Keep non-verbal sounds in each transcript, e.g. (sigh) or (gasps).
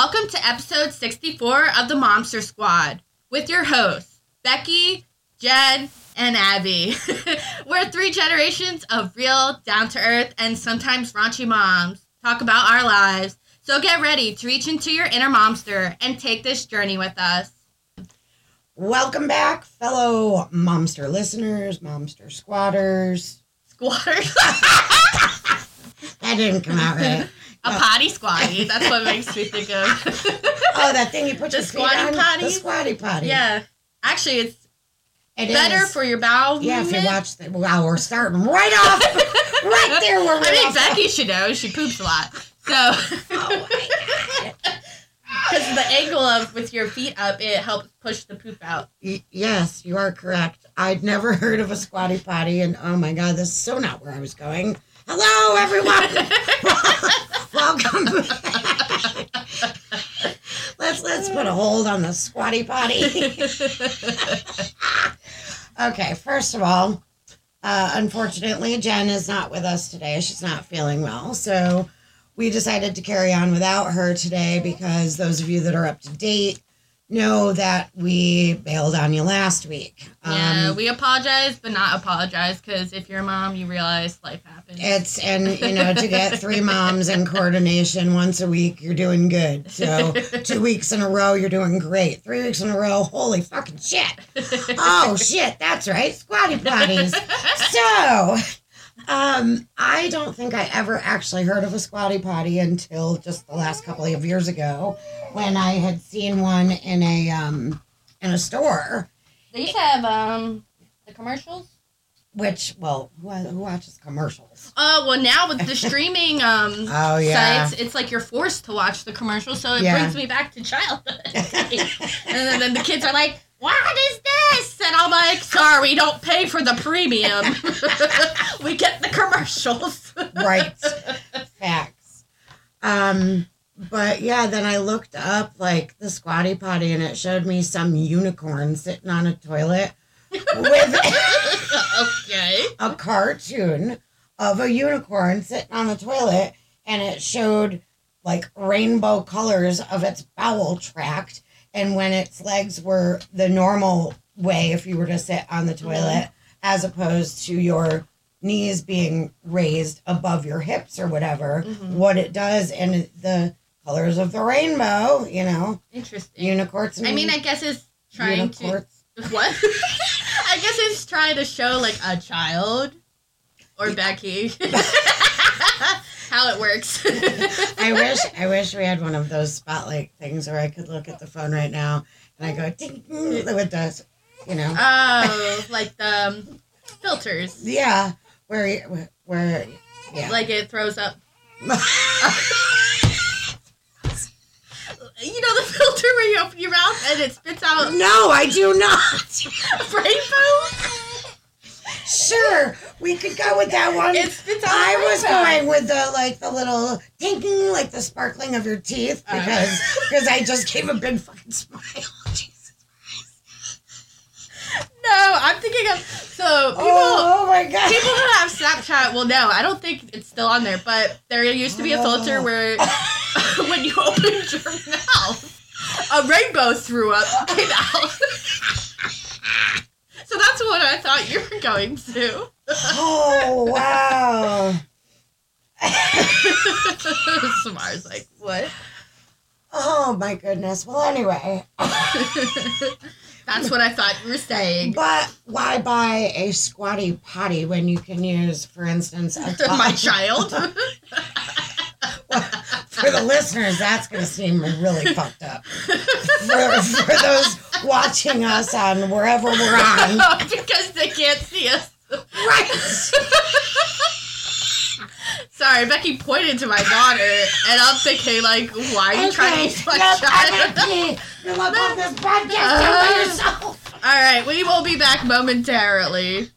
Welcome to episode 64 of the Momster Squad with your hosts, Becci, Jenn, and Abby. (laughs) We're three generations of real, down to earth, and sometimes raunchy moms talk about our lives. So get ready to reach into your inner momster and take this journey with us. Welcome back, fellow Momster listeners, Momster squatters. Squatters. (laughs) That didn't come out right. (laughs) A potty squatty. That's what (laughs) makes me think of. Oh, that thing you put The your feet squatty on? potty? The squatty potty. yeah. Actually, it's It better is. for your bowel Yeah, if you watch the. Wow, we're starting right off. (laughs) right there where we're I mean, off. Becci should know. She poops a lot. So, Oh because (laughs) the angle of with your feet up, it helps push the poop out. Y- yes, you are correct. I'd never heard of a squatty potty, and oh my God, this is so not where I was going. Hello, everyone. Welcome back. let's let's put a hold on the squatty potty. (laughs) okay, first of all, uh, unfortunately, Jenn is not with us today. She's not feeling well, so we decided to carry on without her today because those of you that are up to date know that we bailed on you last week. yeah, Um, we apologize, but not apologize because if you're a mom, you realize life happens. It's and (laughs) you know to get three moms in coordination once a week, you're doing good. So (laughs) two weeks in a row, you're doing great. Three weeks in a row, holy fucking shit! (laughs) Oh shit, that's right, squatty potties. So, um, I don't think I ever actually heard of a squatty potty until just the last couple of years ago, when I had seen one in a um in a store. they used to have um the commercials. Which, well, who, who watches commercials? Oh well, now with the (laughs) streaming um Oh yeah. sites, it's like you're forced to watch the commercials, so it Yeah. brings me back to childhood. (laughs) (laughs) and then, then the kids are like, "What is this?" And I'm like, "Sorry, we don't pay for the premium. (laughs) we get the commercials." right facts um but yeah then i looked up like the squatty potty and it showed me some unicorn sitting on a toilet with (laughs) (laughs) okay. a cartoon of a unicorn sitting on the toilet and it showed like rainbow colors of its bowel tract and when its legs were the normal way if you were to sit on the toilet as opposed to your knees being raised above your hips or whatever Mhm. what it does and the colors of the rainbow you know Interesting. unicorns I mean, I guess it's trying unicorns. to (laughs) what? (laughs) I guess it's trying to show like a child or Becci (laughs) how it works. (laughs) I wish (laughs) I wish we had one of those spotlight things where I could look at the phone right now and I go ding with the you know Oh, (laughs) like the um, filters. yeah where where yeah Like it throws up. You know the filter where you open your mouth and it spits out no I do not rainbow? Sure we could go with that one It spits out I was going with the like the little ding like the sparkling of your teeth Uh. because because I just gave a big fucking smile (laughs) Jesus. No, I'm thinking of so people oh, oh my god people who have Snapchat will know. I don't think it's still on there, but there used to be a filter Oh. where (laughs) when you opened your mouth, a rainbow threw up came out. (laughs) so that's what I thought you were going to. oh wow (laughs) Samar's like, what? oh my goodness well anyway that's what I thought you were saying. But why buy a squatty potty when you can use, for instance, a? (laughs) My child. (laughs) For the listeners, that's going to seem really fucked up. For, for those watching us on wherever we're on, (laughs) because they can't see us. right? (laughs) Sorry, Becci pointed to my daughter, and I'm thinking, like, why are you trying to use my child? You love on this podcast all by uh, yourself. All right, we will be back momentarily.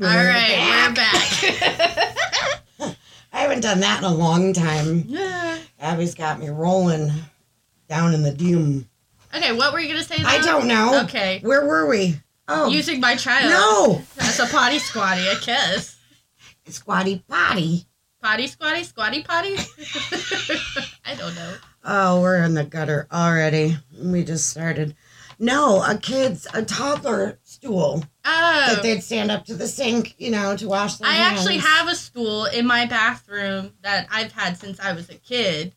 All right, we're back. (laughs) I haven't done that in a long time. Yeah. Abby's got me rolling down in the doom. Okay, what were you gonna say? I don't know. Okay, Where were we? Oh, using my child no. that's a potty squatty, I guess. Squatty potty. Potty squatty squatty potty. (laughs) I don't know. Oh, we're in the gutter already. We just started. No, a kid's a toddler stool that Oh, they'd stand up to the sink, you know, to wash their I hands. actually have a stool in my bathroom that I've had since I was a kid.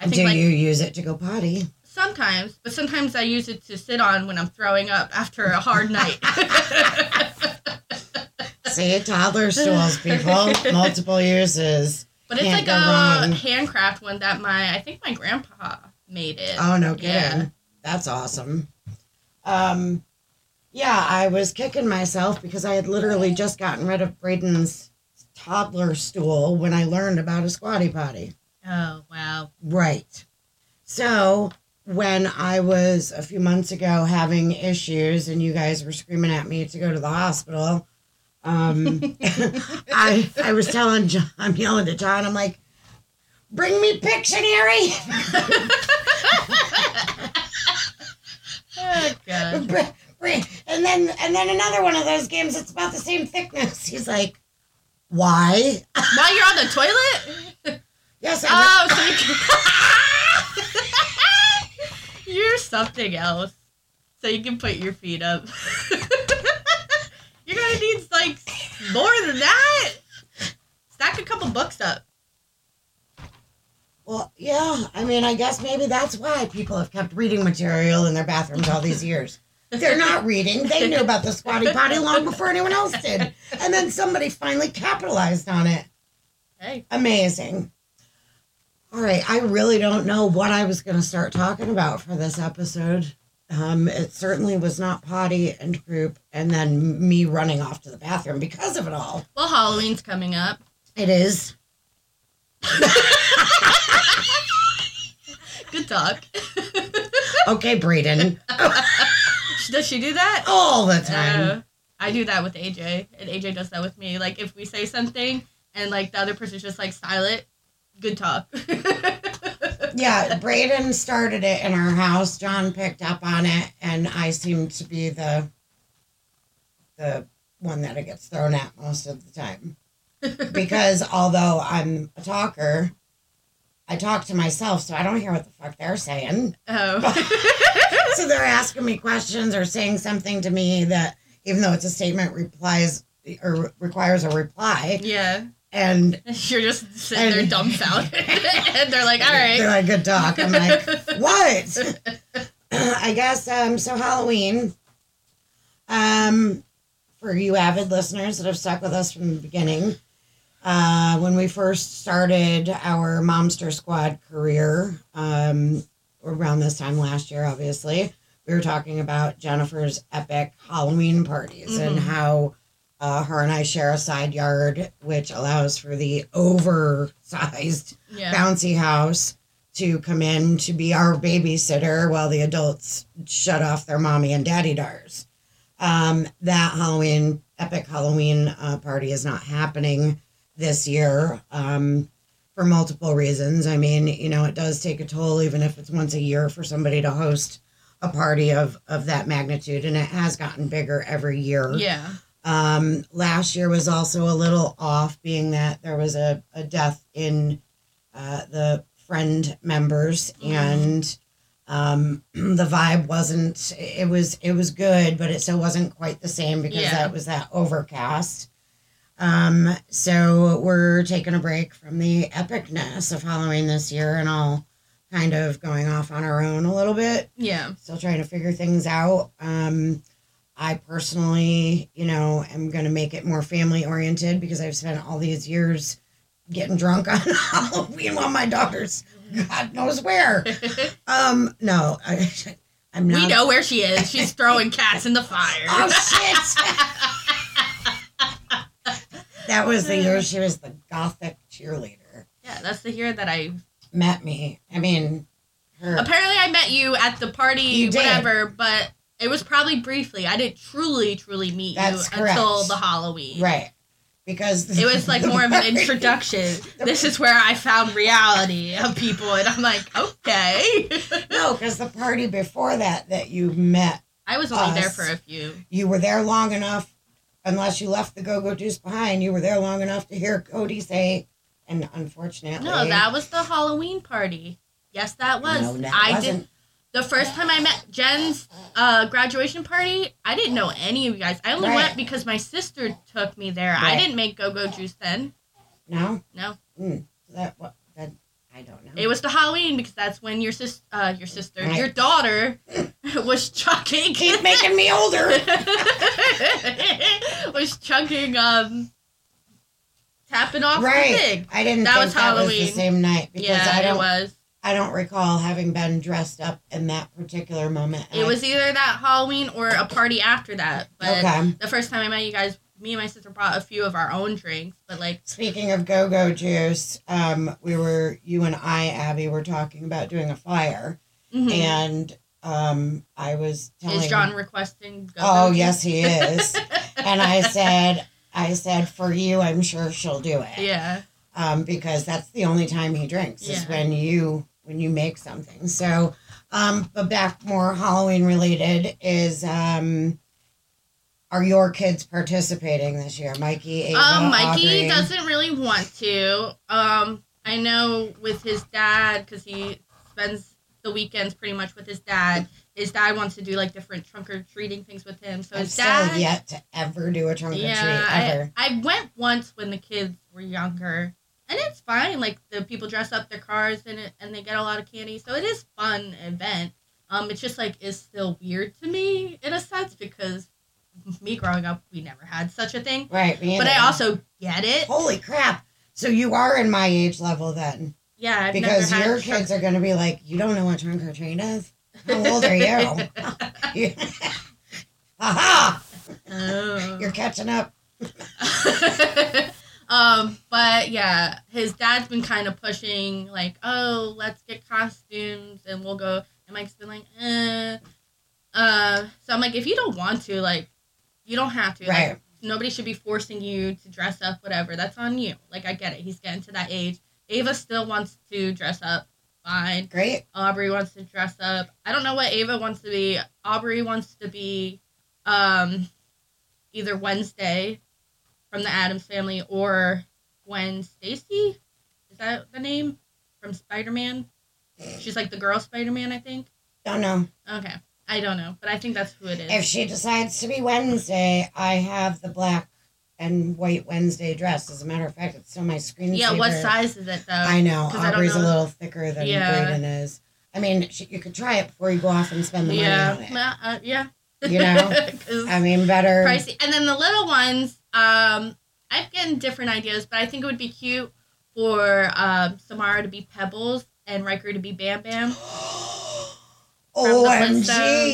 I think Do like you use it to go potty? sometimes, but sometimes I use it to sit on when I'm throwing up after a hard night. (laughs) See, toddler stools, people, multiple uses. but it's Can't like a wrong. handcraft one that my I think my grandpa made it. Oh no kidding. Yeah. That's awesome. Um yeah, I was kicking myself because I had literally just gotten rid of Braden's toddler stool when I learned about a squatty potty. Oh wow. Right. So when I was a few months ago having issues and you guys were screaming at me to go to the hospital, um, (laughs) I I was telling John, I'm yelling to John, I'm like, bring me Pictionary. (laughs) Oh god. And then and then another one of those games that's about the same thickness. (laughs) He's like, why? (laughs) While you're on the toilet? Yes, I Oh, so you (laughs) you're something else. So you can put your feet up. you're gonna need like more than that. Stack a couple books up. well, yeah. I mean, I guess maybe that's why people have kept reading material in their bathrooms all these years. They're not reading. They knew about the squatty potty long before anyone else did, and then somebody finally capitalized on it. Hey. Amazing. All right, I really don't know what I was going to start talking about for this episode. Um, it certainly was not potty and poop, and then me running off to the bathroom because of it all. Well, Halloween's coming up. It is. (laughs) Good talk. Okay, Braden. (laughs) Does she do that? All the time. Uh, I do that with AJ, and AJ does that with me. Like if we say something and like the other person's just like silent, good talk. (laughs) Yeah, Braden started it in our house. John picked up on it, and I seem to be the the one that it gets thrown at most of the time. (laughs) Because although I'm a talker, I talk to myself, so I don't hear what the fuck they're saying. oh. (laughs) So they're asking me questions or saying something to me that, even though it's a statement, replies or requires a reply, yeah. and (laughs) You're just sitting there dumbfounded. (laughs) and they're like, "All right." they're like, "Good talk." I'm like, what? (laughs) I guess um so Halloween. Um for you avid listeners that have stuck with us from the beginning. Uh when we first started our Momster Squad career, um around this time last year, obviously, we were talking about Jennifer's epic Halloween parties and Mhm. how uh, her and I share a side yard, which allows for the oversized Yeah. bouncy house to come in to be our babysitter while the adults shut off their mommy and daddy dars. Um, that Halloween, epic Halloween uh, party is not happening this year um, for multiple reasons. I mean, you know, it does take a toll, even if it's once a year, for somebody to host a party of, of that magnitude, and it has gotten bigger every year. Yeah. Um, last year was also a little off, being that there was a, a death in uh, the friend members, Mhm. and um, (clears throat) the vibe wasn't. It was it was good, but it still wasn't quite the same because Yeah. that was that overcast. Um, so we're taking a break from the epicness of Halloween this year, and all kind of going off on our own a little bit Yeah. still trying to figure things out. Um, I personally, you know, am going to make it more family oriented because I've spent all these years getting drunk on (laughs) Halloween while my daughter's God knows where. (laughs) Um, no, I, (laughs) I'm not. we know where she is. She's throwing cats in the fire. Oh shit! That was the year mm. she was the gothic cheerleader. yeah, that's the year that I. Met me. I mean, her. Apparently, I met you at the party, whatever, but it was probably briefly. I didn't truly, truly meet That's you correct. until the Halloween. Right. Because It was like (laughs) more of an introduction. This is where I found reality of people, and I'm like, okay. (laughs) No, because the party before that that you met, I was only there for a few. you were there long enough, unless you left the Go Go Juice behind, you were there long enough to hear Cody say, and unfortunately, No, that was the Halloween party. Yes, that was. No, that I wasn't. did. The first time I met Jenn's uh, graduation party, I didn't know any of you guys. I only Right. went because my sister took me there. I didn't make go go juice then. No, No, mm, that what I don't know. it was the Halloween because that's when your sis, uh, your sister, Right. your daughter, (laughs) was chucking. Keep making me older. (laughs) was chugging um, tapping off the Right. pig. I didn't That think was that was the same night because Yeah, I don't was. I don't recall having been dressed up in that particular moment. It was either that Halloween or a party after that. But okay. the first time I met you guys, me and my sister brought a few of our own drinks. But like, Speaking of go go juice, um, we were you and I, Abby, were talking about doing a flyer, mhm. and um, I was telling. is John requesting? Go Oh yes, he is. (laughs) and I said, I said for you, I'm sure she'll do it. yeah, um, because that's the only time he drinks is Yeah. when you when you make something. So, um, but back more Halloween related is um, are your kids participating this year, Mikey? Ava, um, Mikey Aubrey? doesn't really want to. Um, I know with his dad because he spends the weekends pretty much with his dad. His dad wants to do like different trunk or treating things with him. So I've his dad, still yet to ever do a trunk or treat yeah, ever. I, I went once when the kids were younger, and it's fine. Like the people dress up their cars and it, and they get a lot of candy, so it is fun event. Um, it's just like is still weird to me in a sense because me growing up, we never had such a thing. right, But I also get it. holy crap. So you are in my age level then, Yeah, I've because your kids are going to be like, you don't know what trunk or treat is. How old are you? You- (laughs) (laughs) Aha! Oh. You're catching up. (laughs) um, but yeah, his dad's been kind of pushing like, oh, let's get costumes and we'll go. And Mike's been like, eh. Uh, so I'm like, if you don't want to, like, you don't have to. Right. Like, nobody should be forcing you to dress up. Whatever, that's on you. Like, I get it. He's getting to that age. Ava still wants to dress up. Fine. Great. Aubrey wants to dress up. I don't know what Ava wants to be. Aubrey wants to be um, either Wednesday from the Addams family or Gwen Stacy. Is that the name from Spider Man? She's like the girl Spider Man, I think. Don't know. Okay, I don't know, but I think that's who it is. If she decides to be Wednesday, I have the black and white Wednesday dress. As a matter of fact, it's still my screen. yeah, what size is it though? I know. 'Cause I Aubrey's a little thicker than Yeah. Braden is. I mean, she, you could try it before you go off and spend the money yeah, on it. uh, yeah. You know, (laughs) I mean, better. pricey. And then the little ones, um, I've gotten different ideas, but I think it would be cute for um, Samara to be Pebbles and Riker to be Bam Bam. (gasps) (gasps) (gasps) OMG,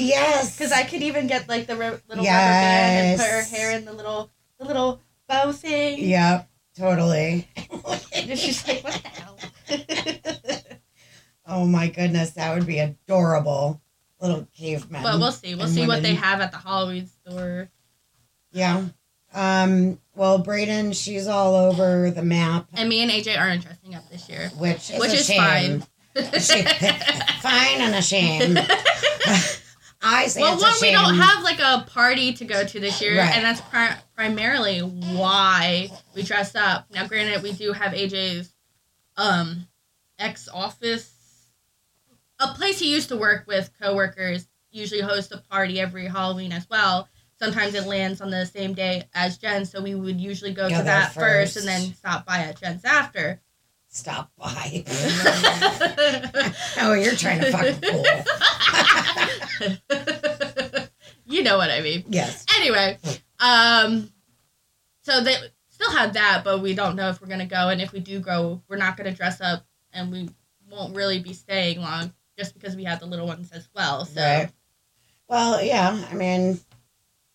yes. Because I could even get like the little rubber band and put her hair in the little the little bow thing. Yep, totally. (laughs) And she's like, what the hell? (laughs) oh my goodness, that would be adorable. Little cavemen. but we'll see. We'll see what they have at the Halloween store. Yeah. Um, well, Braden, she's all over the map, And me and AJ aren't dressing up this year. which is Which is shame. fine. (laughs) Fine and a shame. (laughs) I say well, one, we don't have like a party to go to this year, Right. and that's pri- primarily why we dressed up. Now, granted, we do have AJ's um ex office, a place he used to work with coworkers. Usually host a party every Halloween as well. Sometimes it lands on the same day as Jenn, so we would usually go Go to that first and then stop by at Jenn's after. Stop by. (laughs) oh, you're trying to fucking fool. (laughs) you know what I mean. Yes. anyway, um, so they still have that, but we don't know if we're gonna go, and if we do go, we're not gonna dress up, and we won't really be staying long, just because we have the little ones as well. So Right. Well, yeah. I mean,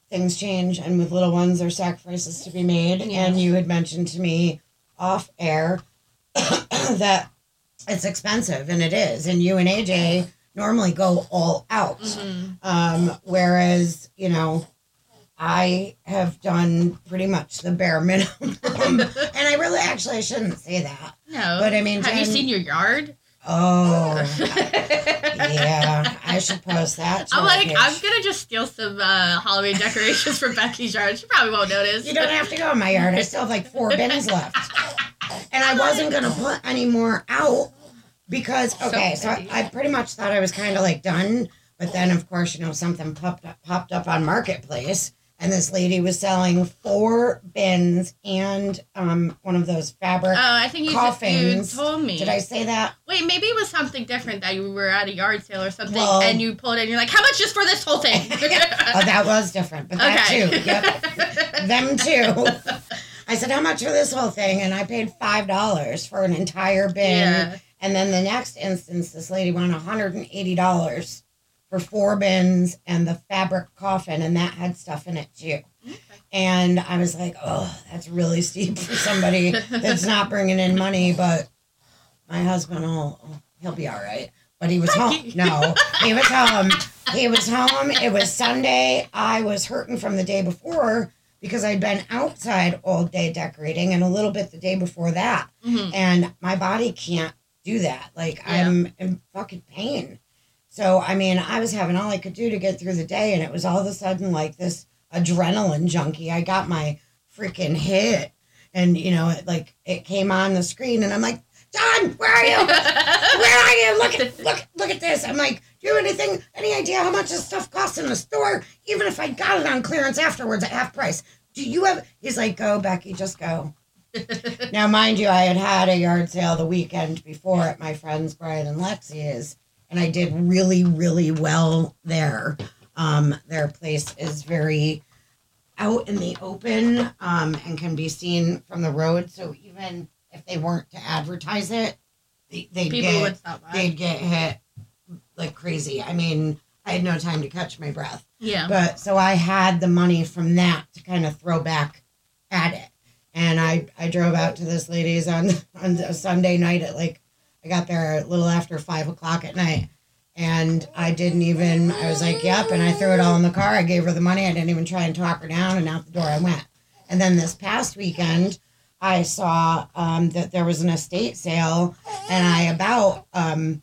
things change, and with little ones, there's sacrifices to be made. Yeah. And you had mentioned to me off air (coughs) that it's expensive, and it is. And you and AJ normally go all out. mhm. Um, whereas, you know, I have done pretty much the bare (laughs) minimum. and I really actually I shouldn't say that. no, But I mean, have you Jenn- seen your yard? Oh, (laughs) yeah. I should post that. I'm like, page. I'm gonna just steal some uh, Halloween decorations from Becci's yard. She probably won't notice. You don't have to go in my yard. I still have like four bins left. and I wasn't gonna put any more out because okay, so, petty. I pretty much thought I was kind of like done, but then of course you know something popped up, popped up on marketplace, and this lady was selling four bins and um one of those fabric. Oh, I think you, just, you Coffins. told me. Did I say that? Wait, maybe it was something different that you were at a yard sale or something, Well- and you pulled it. and You're like, "How much is for this whole thing?" (laughs) Oh, that was different, but that okay. too. Yep, (laughs) them too. I said, "How much for this whole thing?" And I paid five dollars for an entire bin. yeah. And then the next instance, this lady wanted $180 for four bins and the fabric coffin, and that had stuff in it too. And I was like, oh, that's really steep for somebody that's (laughs) not bringing in money, but my husband will, he'll be all right. But he was home. No, he was home. He was home. It was Sunday. I was hurting from the day before because I'd been outside all day decorating and a little bit the day before that Mhm. and my body can't do that. Like Yeah. I'm in fucking pain. So I mean, I was having all I could do to get through the day, and it was all of a sudden like this adrenaline junkie. I got my freaking hit, and you know, it, like it came on the screen, and I'm like, John, where are you? (laughs) Where are you? Look at look look at this. I'm like, do you have anything? Any idea how much this stuff costs in the store? Even if I got it on clearance afterwards at half price. Do you have? He's like, go, Becci, just go. (laughs) Now, mind you, I had had a yard sale the weekend before at my friends Brian and Lexi's, and I did really, really well there. Um, their place is very out in the open um, and can be seen from the road. So even if they weren't to advertise it, they, they'd get would by. they'd get hit like crazy. I mean, I had no time to catch my breath. yeah. But so I had the money from that to kind of throw back at it. And I, I drove out to this lady's on on a Sunday night at like I got there a little after five o'clock at night. And I didn't even I was like, Yep, and I threw it all in the car. I gave her the money. I didn't even try and talk her down and out the door I went. And then this past weekend I saw um, that there was an estate sale and I about um,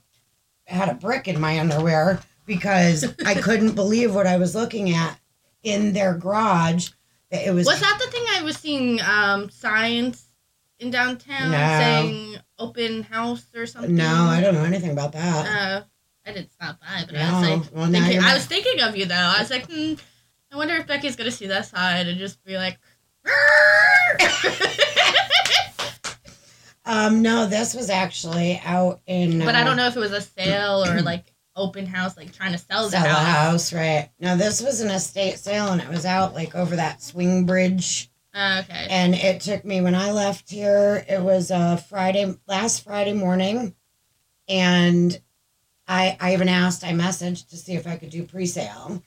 had a brick in my underwear because I couldn't believe what I was looking at in their garage. That it was, Was that the thing I was seeing um, signs in downtown No. saying open house or something? no, I don't know anything about that. Uh, I didn't stop by, but I was like, Well, thinking, I was thinking of you though. I was like, hmm, I wonder if Becci's gonna see that side and just be like, (laughs) um, no, this was actually out in. but I uh, don't know if it was a sale or (clears throat) like open house, like trying to sell the house. Sell a house. house, right? No, this was an estate sale, and it was out like over that swing bridge. Uh, okay. And it took me when I left here. It was uh, Friday, last Friday morning, and I I even asked. I messaged to see if I could do pre-sale,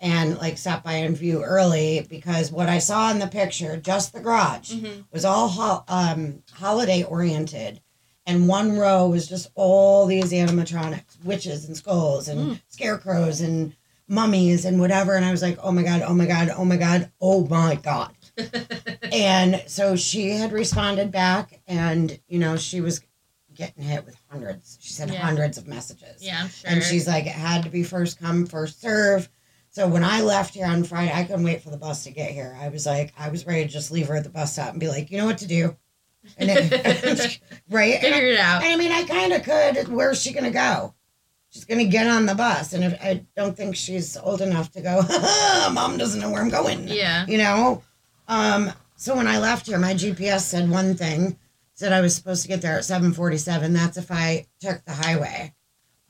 and like stop by and view early because what I saw in the picture, just the garage, Mhm. was all ho- um, holiday oriented. And one row was just all these animatronics, witches and skulls and Mm. scarecrows and mummies and whatever. And I was like, oh my God, oh my God, oh my God, oh my God. And so she had responded back and, you know, she was getting hit with hundreds. She said Yeah. hundreds of messages. yeah, I'm sure. And she's like, it had to be first come, first serve. So when I left here on Friday, I couldn't wait for the bus to get here. I was like, I was ready to just leave her at the bus stop and be like, you know what to do. And it, (laughs) (laughs) right? I, figure it out. I mean, I kind of could. Where's she going to go? She's going to get on the bus. And if, I don't think she's old enough to go, (laughs) mom doesn't know where I'm going Yeah. you know um so when i left here my gps said one thing said i was supposed to get there at 747 that's if i took the highway.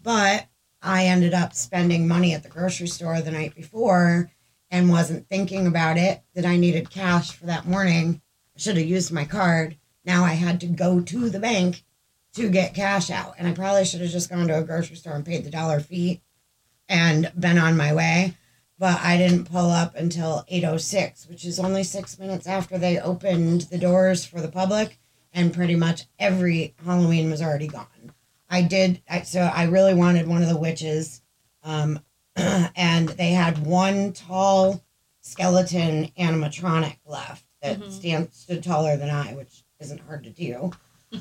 But i ended up spending money at the grocery store the night before and wasn't thinking about it that i needed cash for that morning. I should have used my card. Now i had to go to the bank to get cash out. And i probably should have just gone to a grocery store and paid the dollar fee and been on my way but I didn't pull up until 8:06, which is only 6 minutes after they opened the doors for the public and pretty much every Halloween was already gone. I did I, so I really wanted one of the witches um (clears throat) and they had one tall skeleton animatronic left that Mhm. stand, stood taller than I, which isn't hard to do.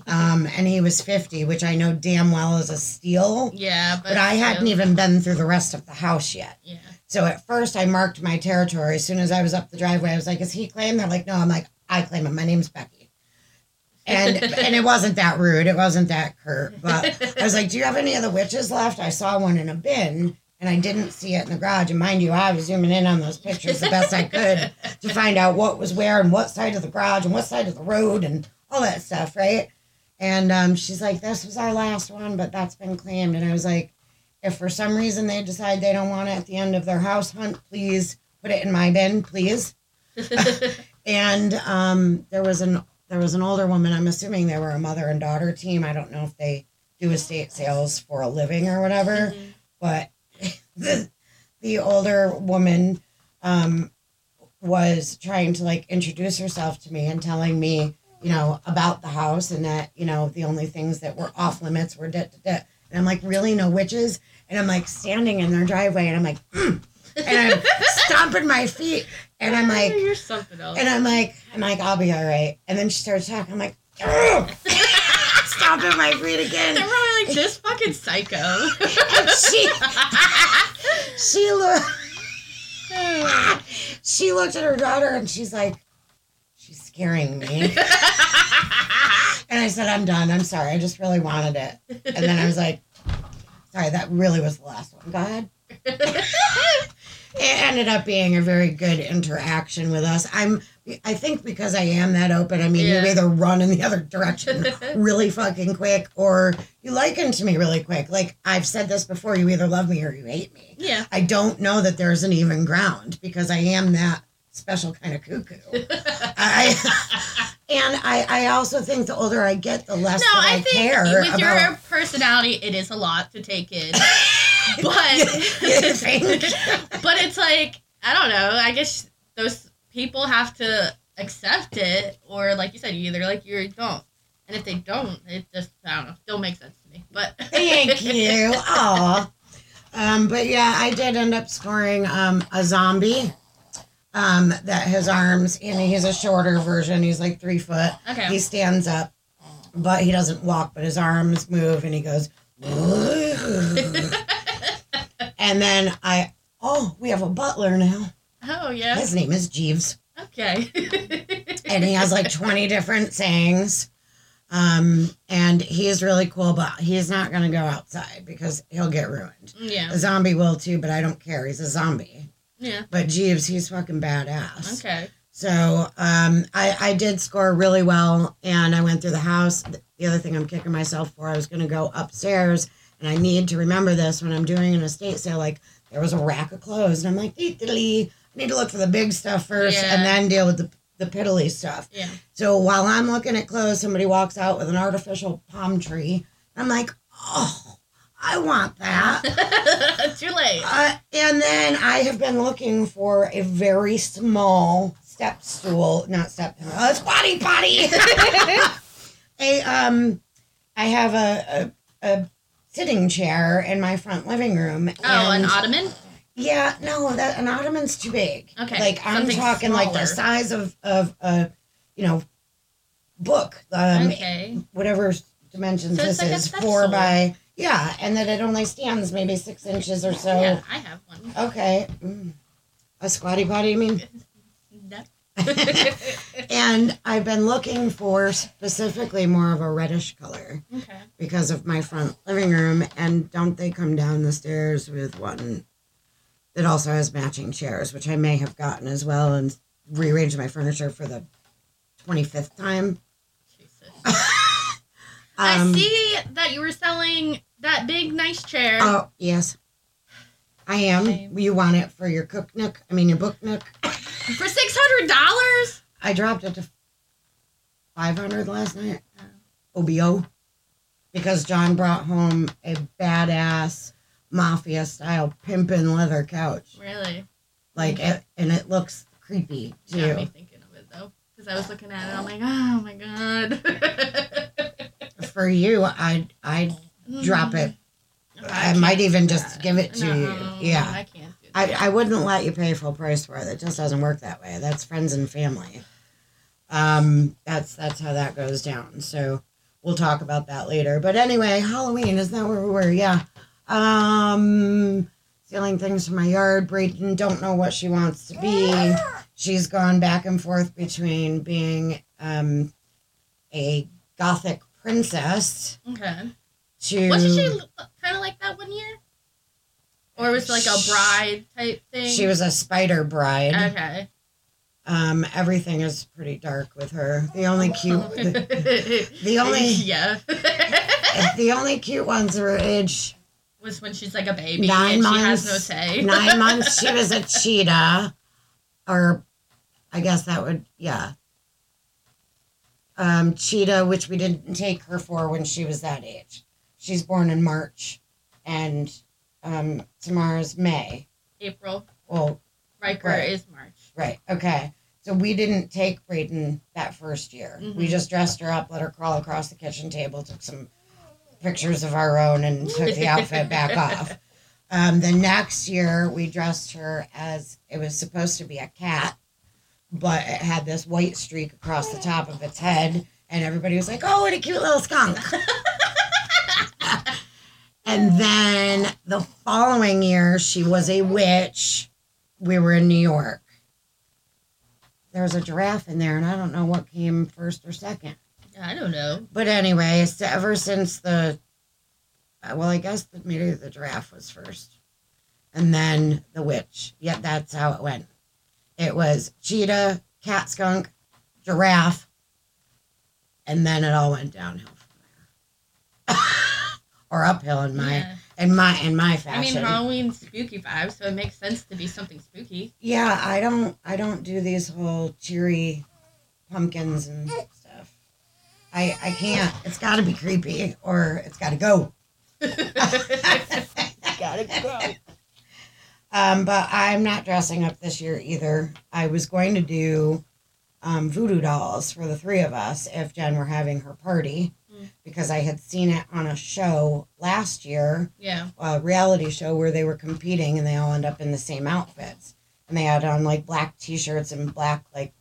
Um and he was 50, which I know damn well is a steal. Yeah, but, But I hadn't even been through the rest of the house yet. Yeah. So at first I marked my territory. As soon as I was up the driveway, I was like, is he claimed? They're like, no. I'm like, I claim him. My name's Becci. And (laughs) and it wasn't that rude. It wasn't that curt. But I was like, "Do you have any of the witches left?" I saw one in a bin, and I didn't see it in the garage. And mind you, I was zooming in on those pictures the best I could to find out what was where and what side of the garage and what side of the road and all that stuff, right? And um, she's like, "This was our last one, but that's been claimed." And I was like, "If for some reason they decide they don't want it at the end of their house hunt, please put it in my bin, please." (laughs) and um, there was an there was an older woman. I'm assuming they were a mother and daughter team. I don't know if they do estate sales for a living or whatever, Mhm. but (laughs) the, the older woman um, was trying to like introduce herself to me and telling me, you know, about the house and that, you know, the only things that were off limits were da, da, da. And I'm like, really? No witches? And I'm like standing in their driveway and I'm like, "Mm." and I'm (laughs) stomping my feet and I'm like, you're something else. and I'm like, I'm like, I'll be all right. And then she starts talking. I'm like, (laughs) stomping my feet again. They're probably like this fucking psycho. And she, (laughs) she looked, she looked at her daughter and she's like, she's scaring me. And I said, I'm done. I'm sorry. I just really wanted it. And then I was like, sorry, that really was the last one. Go ahead. It ended up being a very good interaction with us. I'm, I think because I am that open, I mean, Yeah. you either run in the other direction really fucking quick or you liken to me really quick. Like I've said this before, you either love me or you hate me. yeah. I don't know that there's an even ground because I am that special kind of cuckoo. I, and I, I also think the older I get, the less No, I, I think care with about. your personality, it is a lot to take in. (laughs) But (laughs) but it's like I don't know. I guess those people have to accept it, or like you said, you either like you or you don't. And if they don't, it just I don't know. Still makes sense to me. But (laughs) Thank you. Aw. Um, but yeah, I did end up scoring um, a zombie. Um, that his arms, and he's a shorter version. He's like three foot. Okay. He stands up, but he doesn't walk, but his arms move, and he goes. and then I, oh, we have a butler now. oh yeah. His name is Jeeves, Okay. (laughs) and he has like twenty different sayings. Um, and he is really cool, but he's not gonna go outside because he'll get ruined. yeah. A zombie will too, but I don't care. He's a zombie. Yeah. But Jeeves, he's fucking badass. Okay. So um, I, I did score really well, and I went through the house. The other thing I'm kicking myself for, I was going to go upstairs, and I need to remember this when I'm doing an estate sale. Like there was a rack of clothes, and I'm like. I need to look for the big stuff first, Yeah. and then deal with the the piddly stuff. Yeah. So while I'm looking at clothes, somebody walks out with an artificial palm tree. I'm like, "Oh, I want that." (laughs) Too late. Uh, and then I have been looking for a very small step stool, not step, uh, squatty potty. (laughs) a um, I have a, a a sitting chair in my front living room. Oh, an ottoman. Yeah, no, that an ottoman's too big. Okay, like I'm something talking like the size of of a, you know, book. Um, okay. whatever dimensions So this like is, four by yeah, and that it only stands maybe six inches or so. Yeah, I have one. Okay. Mm. A squatty potty, you mean? No. (laughs) (laughs) and I've been looking for specifically more of a reddish color okay. because of my front living room. And don't they come down the stairs with one that also has matching chairs, which I may have gotten as well and rearranged my furniture for the 25th time. Jesus. (laughs) Um, I see that you were selling that big nice chair. Oh, yes. I am. You want it for your cook nook? I mean, your book nook? For six hundred dollars? I dropped it to 500 last night. OBO. Because John brought home a badass mafia style pimpin' leather couch. Really? Like it, and it looks creepy Got me too. thinking of it though. Because I was looking at it, I'm like, oh my god. (laughs) For you, I'd I'd drop it. I can't might even just that. give it to No, you. Yeah. I can't I. I wouldn't let you pay full price for it. It just doesn't work that way. That's friends and family. Um, that's that's how that goes down. So we'll talk about that later. But anyway, Halloween is that where we were? Yeah. Um, stealing things from my yard. Brayden don't know what she wants to be. She's gone back and forth between being um, a gothic princess Okay. to Wasn't she kind of like that one year? Or was it like a bride type thing? she was a spider bride. Okay. Um, everything is pretty dark with her. The only cute, the, (laughs) the only- yeah (laughs) the only cute ones are age was when she's like a baby Nine and she has no months- say. nine months. She (laughs) was a cheetah, or I guess that would yeah. Um, cheetah, which we didn't take her for when she was that age. She's born in March, and um, Tamara's May. April. Well, Riker Right. is March. Right. Okay. So we didn't take Brayden that first year. We Mhm. just dressed her up, let her crawl across the kitchen table, took some pictures of our own, and took the outfit back (laughs) off. Um, the next year, we dressed her as it was supposed to be a cat, but it had this white streak across the top of its head, and everybody was like, "Oh, what a cute little skunk!" (laughs) and then the following year, she was a witch. We were in New York. There was a giraffe in there, and I don't know what came first or second. I don't know. But anyway, it's ever since the, well, I guess maybe the giraffe was first, and then the witch. Yep, that's how it went. It was cheetah, cat, skunk, giraffe, and then it all went downhill from there, (laughs) or uphill in my Yeah. in my in my fashion. I mean, Halloween's spooky vibe, so it makes sense to be something spooky. yeah, I don't I don't do these whole cheery pumpkins and stuff. I I can't. It's got to be creepy, or it's got to go. Gotta go. (laughs) (laughs) Um, but I'm not dressing up this year either. I was going to do um, voodoo dolls for the three of us if Jenn were having her party Mm. because I had seen it on a show last year, Yeah. a reality show where they were competing and they all end up in the same outfits. And they had on like black t shirts and black like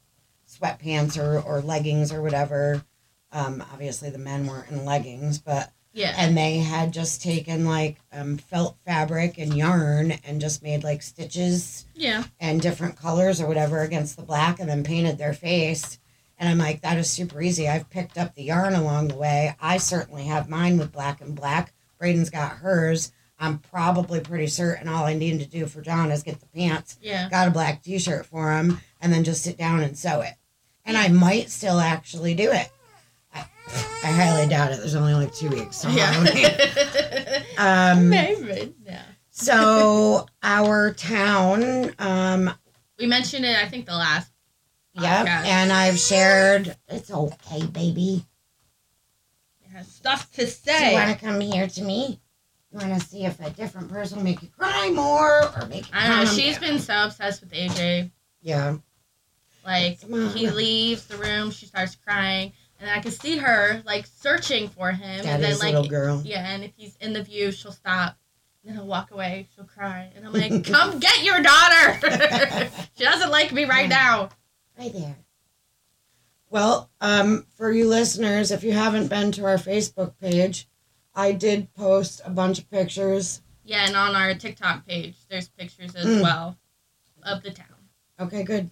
sweatpants or, or leggings or whatever. Um, obviously, the men weren't in leggings, but Yeah. and they had just taken like um, felt fabric and yarn and just made like stitches yeah. and different colors or whatever against the black and then painted their face. And i'm like that is super easy. I've picked up the yarn along the way. I certainly have mine with black and black. Braden's got hers. I'm probably pretty certain all i need to do for john is get the pants. Yeah. got a black t-shirt for him and then just sit down and sew it. And i might still actually do it i, highly doubt it there's only like two weeks so Yeah. (laughs) um Maybe. Yeah. so our town um We mentioned it, I think, the last. Yep, podcast. and I've shared. It's okay, baby. It has stuff to Do you want to come here to me? You want to see if a different person will make you cry more or make you I don't know. She's down? been so obsessed with AJ. Yeah. Like he leaves the room, she starts crying, and I can see her like searching for him, and then like little girl. yeah, and if he's in the view, she'll stop. And then he'll walk away. She'll cry, and I'm like, (laughs) "Come get your daughter. (laughs) she doesn't like me right now." Right there. Well, um, for you listeners, if you haven't been to our Facebook page, I did post a bunch of pictures. Yeah, and on our TikTok page, there's pictures as Mm. well of the town. Okay, good.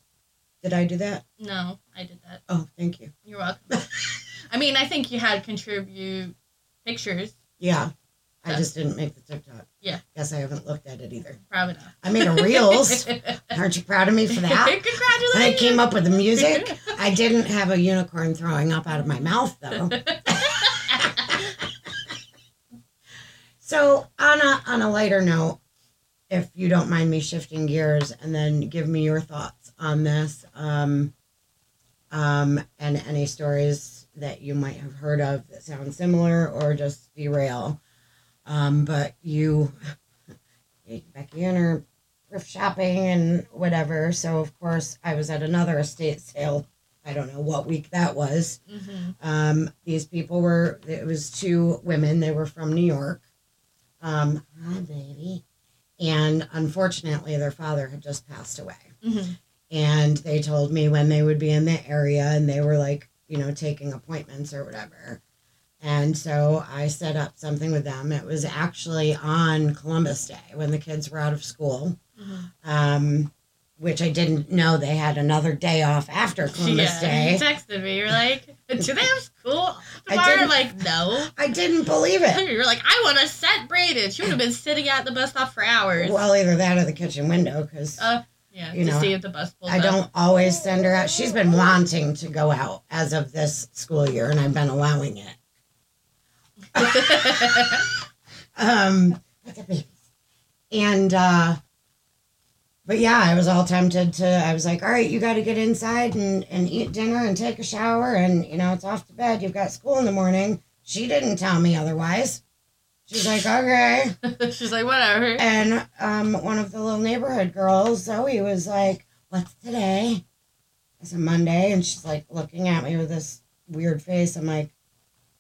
Did I do that? No, I did that. Oh, thank you. You're welcome. I mean, I think you had contribute pictures. Yeah. I just didn't make the TikTok. Yeah. Guess I haven't looked at it either. Probably not. I made a reels. (laughs) Aren't you proud of me for that? (laughs) Congratulations. And I came up with the music. (laughs) I didn't have a unicorn throwing up out of my mouth though. So on a on a lighter note, if you don't mind me shifting gears and then give me your thoughts on this, um, um, and any stories that you might have heard of that sound similar or just derail. Um, but you, (laughs) Becci and her thrift shopping and whatever. So of course I was at another estate sale. I don't know what week that was. hmm Um, these people were, it was two women. They were from New York. Um, hi, baby. And unfortunately, their father had just passed away. hmm And they told me when they would be in the area and they were like, you know, taking appointments or whatever. And so I set up something with them. It was actually on Columbus Day when the kids were out of school hmm um, which I didn't know they had another day off after Columbus yeah, you Day. texted me. You're like, do they have school (laughs) I tomorrow? I'm didn't- like, no. I didn't believe it. (laughs) You're like, I want to set braided. She would have been sitting at the bus stop for hours. Well, either that or the kitchen window, because uh, yeah, you to know, see if the bus pulls I up. don't always send her out. She's been wanting to go out as of this school year, and I've been allowing it. (laughs) um, with the babies. And, uh, but yeah, I was all tempted to, I was like, all right, you got to get inside and, and eat dinner and take a shower. And, you know, it's off to bed. You've got school in the morning. She didn't tell me otherwise. She's like, okay. (laughs) She's like, whatever. And um, one of the little neighborhood girls, Zoe, was like, What's today? I said, Monday. And she's like looking at me with this weird face. I'm like,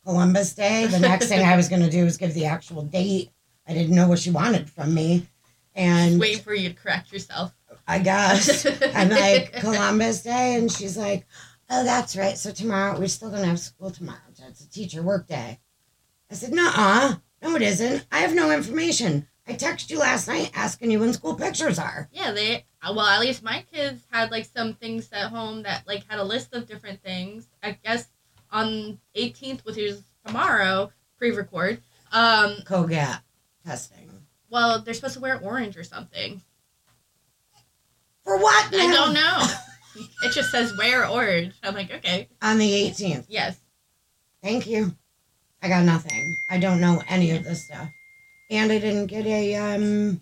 Columbus Day. The next thing I was going to do was give the actual date. I didn't know what she wanted from me. And Waiting for you to correct yourself. I guess I'm like, (laughs) Columbus Day. And she's like, Oh, that's right. So tomorrow, we're still going to have school tomorrow. It's a teacher work day. I said, Nuh-uh. No, it isn't. I have no information. I texted you last night asking you when school pictures are. Yeah, they. uh, Well, at least my kids had like some things at home that like had a list of different things. I guess on 18th, which is tomorrow, pre-record. Um, COGAT testing. Well, they're supposed to wear orange or something. For what? I don't know. (laughs) it just says wear orange. I'm like, okay, On the 18th. yes. Thank you. I got nothing. I don't know any of this stuff. And I didn't get a um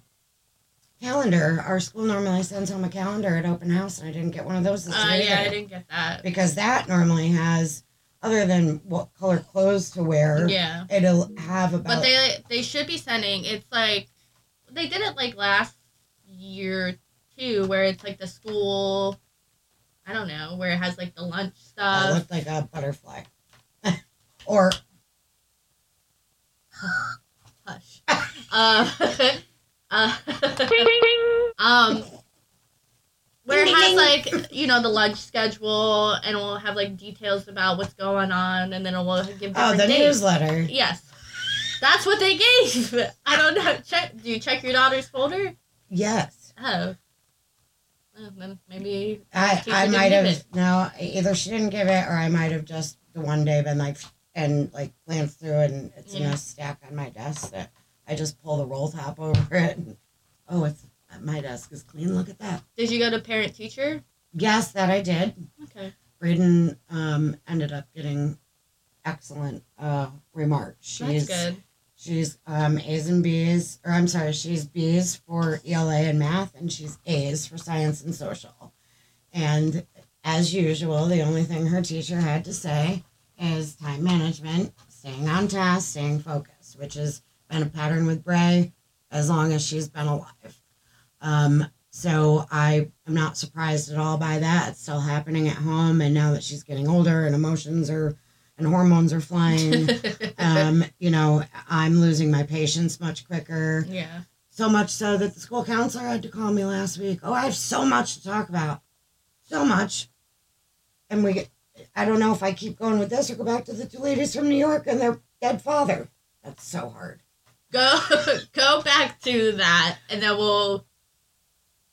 calendar. Our school normally sends home a calendar at open house, and I didn't get one of those this Uh, year. yeah, I didn't get that. Because that normally has, other than what color clothes to wear, Yeah, it'll have about. but they they should be sending. It's like they did it like last year too, where it's like the school. I don't know where it has like the lunch It stuff. looked like a butterfly. (laughs) or (sighs) Hush. uh, (laughs) uh, (laughs) um, where it has like you know the lunch schedule, and we'll have like details about what's going on, and then it will give different oh, the dates. newsletter. Yes, that's what they gave. I don't know. Check. Do you check your daughter's folder? Yes. Oh. Well, then maybe I, I might have it. no either she didn't give it or I might have just the one day been like and like glanced through it and it's in a stack on my desk that I just pull the roll top over it and oh it's my desk is clean look at that did you go to parent teacher? yes that I did Okay. Braden um ended up getting excellent uh remarks she's That's good. She's um, A's and B's, or I'm sorry, she's B's for ELA and math, and she's A's for science and social. And as usual, the only thing her teacher had to say is time management, staying on task, staying focused, which has been a pattern with Bray as long as she's been alive. Um, so I am not surprised at all by that. It's still happening at home, and now that she's getting older and emotions are and hormones are flying (laughs) um, you know, I'm losing my patience much quicker. yeah. So much so that the school counselor had to call me last week. Oh, I have so much to talk about. So much. And we, I don't know if I keep going with this or go back to the two ladies from New York and their dead father. That's so hard. Go (laughs) go back to that, and then we'll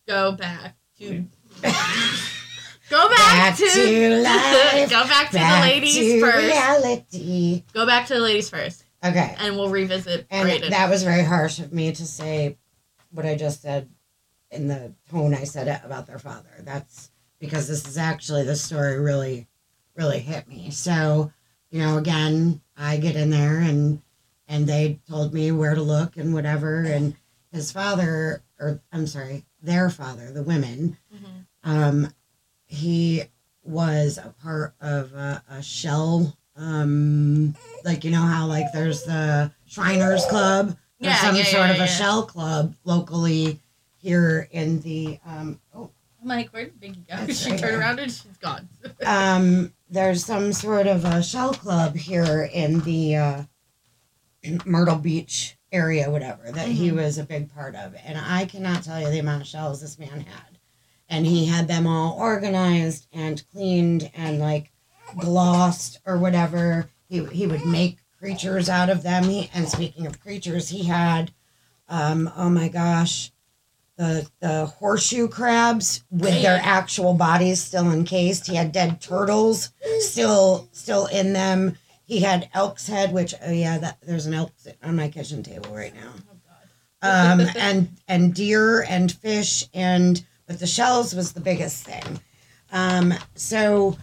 go back to (laughs) go back, Back to (laughs) life. go back to Back the ladies to first. reality. Go back to the ladies first, Okay. and we'll revisit And Braden. that was very harsh of me to say what I just said in the tone I said it about their father. That's because this is actually the story really, really hit me. So, you know, again, I get in there and and they told me where to look and whatever. And his father, or I'm sorry, their father, the women, Mhm. um, he was a part of a, a shell um like you know how like there's the shriners club there's Yeah, some yeah, sort yeah, of a shell club locally here in the um oh I'm like, where did Biggie go? That's (laughs) she right turned here. around and she's gone. (laughs) um there's some sort of a shell club here in the uh (clears throat) myrtle beach area whatever that he Mhm. was a big part of and i cannot tell you the amount of shells this man had and he had them all organized and cleaned and like glossed or whatever he, he would make creatures out of them he, and speaking of creatures he had um oh my gosh the the horseshoe crabs with their actual bodies still encased. He had dead turtles still still in them. He had elk's head, which oh yeah, that there's an elk on my kitchen table right now. Um, and and deer and fish and but the shells was the biggest thing. Um, so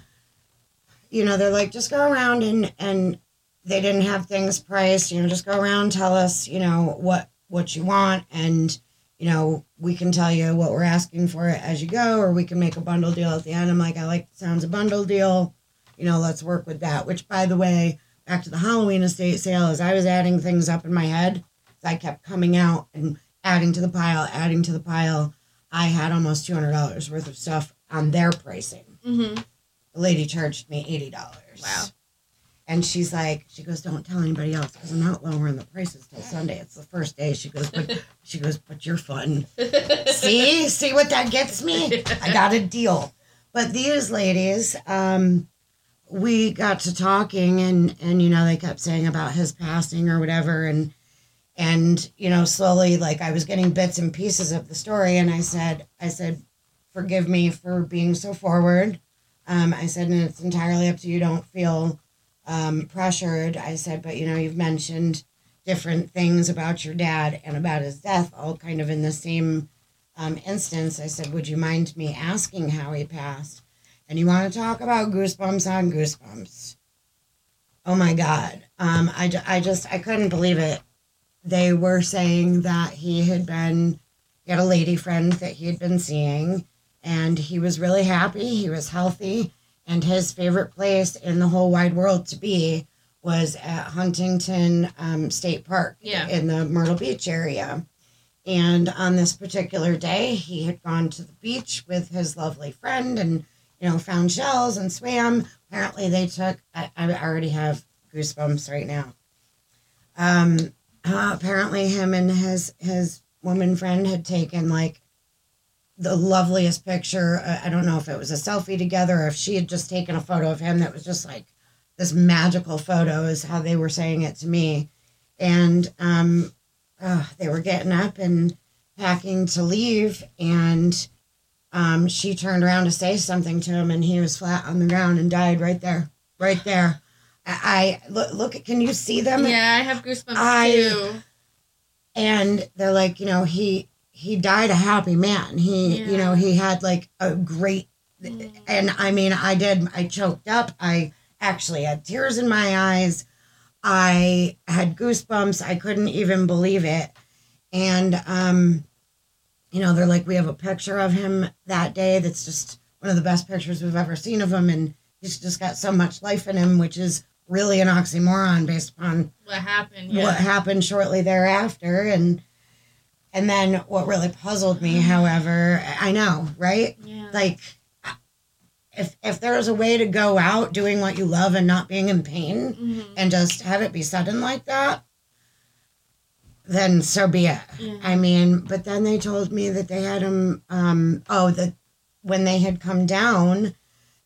you know they're like just go around and and they didn't have things priced. You know, just go around, tell us you know what what you want and you know, we can tell you what we're asking for as you go, or we can make a bundle deal at the end. I'm like, I like sounds a bundle deal. You know, let's work with that. Which, by the way, back to the Halloween estate sale, as I was adding things up in my head, I kept coming out and adding to the pile, adding to the pile. I had almost two hundred dollars worth of stuff on their pricing. Mm-hmm. The lady charged me eighty dollars. Wow. And she's like, she goes, don't tell anybody else because I'm not lowering the prices till Sunday. It's the first day. She goes, but (laughs) she goes, but you're fun. see, see what that gets me? I got a deal. But these ladies, um, we got to talking, and and you know they kept saying about his passing or whatever, and and you know slowly like I was getting bits and pieces of the story, and I said, I said, forgive me for being so forward. Um, I said, and it's entirely up to you. Don't feel um, pressured. I said, but you know, you've mentioned different things about your dad and about his death, all kind of in the same um, instance. I said, would you mind me asking how he passed? And you want to talk about goosebumps on goosebumps? Oh my God. Um, I, I just, I couldn't believe it. They were saying that he had been, he had a lady friend that he had been seeing, and he was really happy. He was healthy and his favorite place in the whole wide world to be was at Huntington um, State Park Yeah. in the Myrtle Beach area. And on this particular day, he had gone to the beach with his lovely friend and, you know, found shells and swam. Apparently, they took, I, I already have goosebumps right now. Um, uh, apparently, him and his, his woman friend had taken like the loveliest picture. Uh, I don't know if it was a selfie together or if she had just taken a photo of him that was just like this magical photo, is how they were saying it to me. And um, uh, they were getting up and packing to leave, and um, she turned around to say something to him, and he was flat on the ground and died right there, right there. I, look, look. Can you see them? Yeah, I have goosebumps I- too. and they're like, you know, he he died a happy man. He, you know, he had like a great, Mm. and I mean, I did. I choked up. I actually had tears in my eyes. I had goosebumps. I couldn't even believe it. And um, you know, they're like, we have a picture of him that day. That's just one of the best pictures we've ever seen of him, and he's just got so much life in him, which is really an oxymoron based upon What happened? Yeah. what happened shortly thereafter and and then what really puzzled me however i know right Yeah. like if if there's a way to go out doing what you love and not being in pain Mhm. and just have it be sudden like that then so be it Yeah. i mean but then they told me that they had him um oh that when they had come down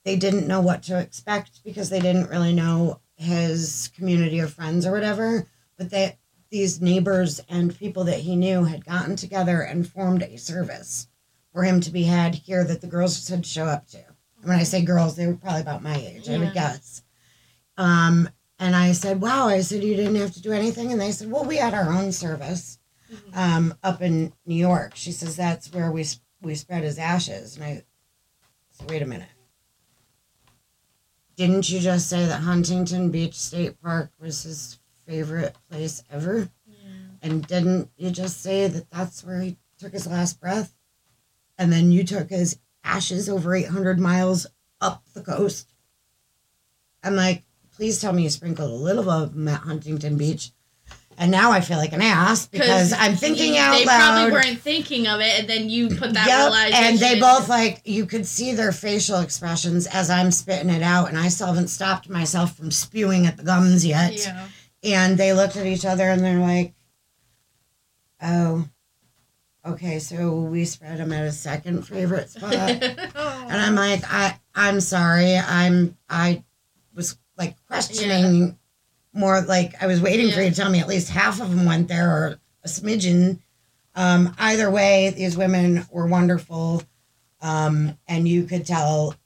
they didn't know what to expect because they didn't really know his community of friends or whatever but that these neighbors and people that he knew had gotten together and formed a service for him to be had here that the girls should show up to and when i say girls they were probably about my age i would guess um, and i said wow i said you didn't have to do anything and they said well we had our own service Mhm. um, up in New York. She says that's where we we spread his ashes. And I said, wait a minute. Didn't you just say that Huntington Beach State Park was his favorite place ever? Yeah. And didn't you just say that that's where he took his last breath? And then you took his ashes over 800 miles up the coast? I'm like, please tell me you sprinkled a little of them at Huntington Beach. And now I feel like an ass because I'm thinking you- out they loud. probably weren't thinking of it, and then you put that Yep, realization. and they both like you could see their facial expressions as I'm spitting it out, and I still haven't stopped myself from spewing at the gums yet. Yeah. And they looked at each other and they're like, "Oh, okay, so we spread them at a second favorite spot." (laughs) and I'm like, "I I'm sorry, I'm I was like questioning more like I was waiting for you to tell me at least half of them went there or a smidgen." Um, either way, these women were wonderful, um, and you could tell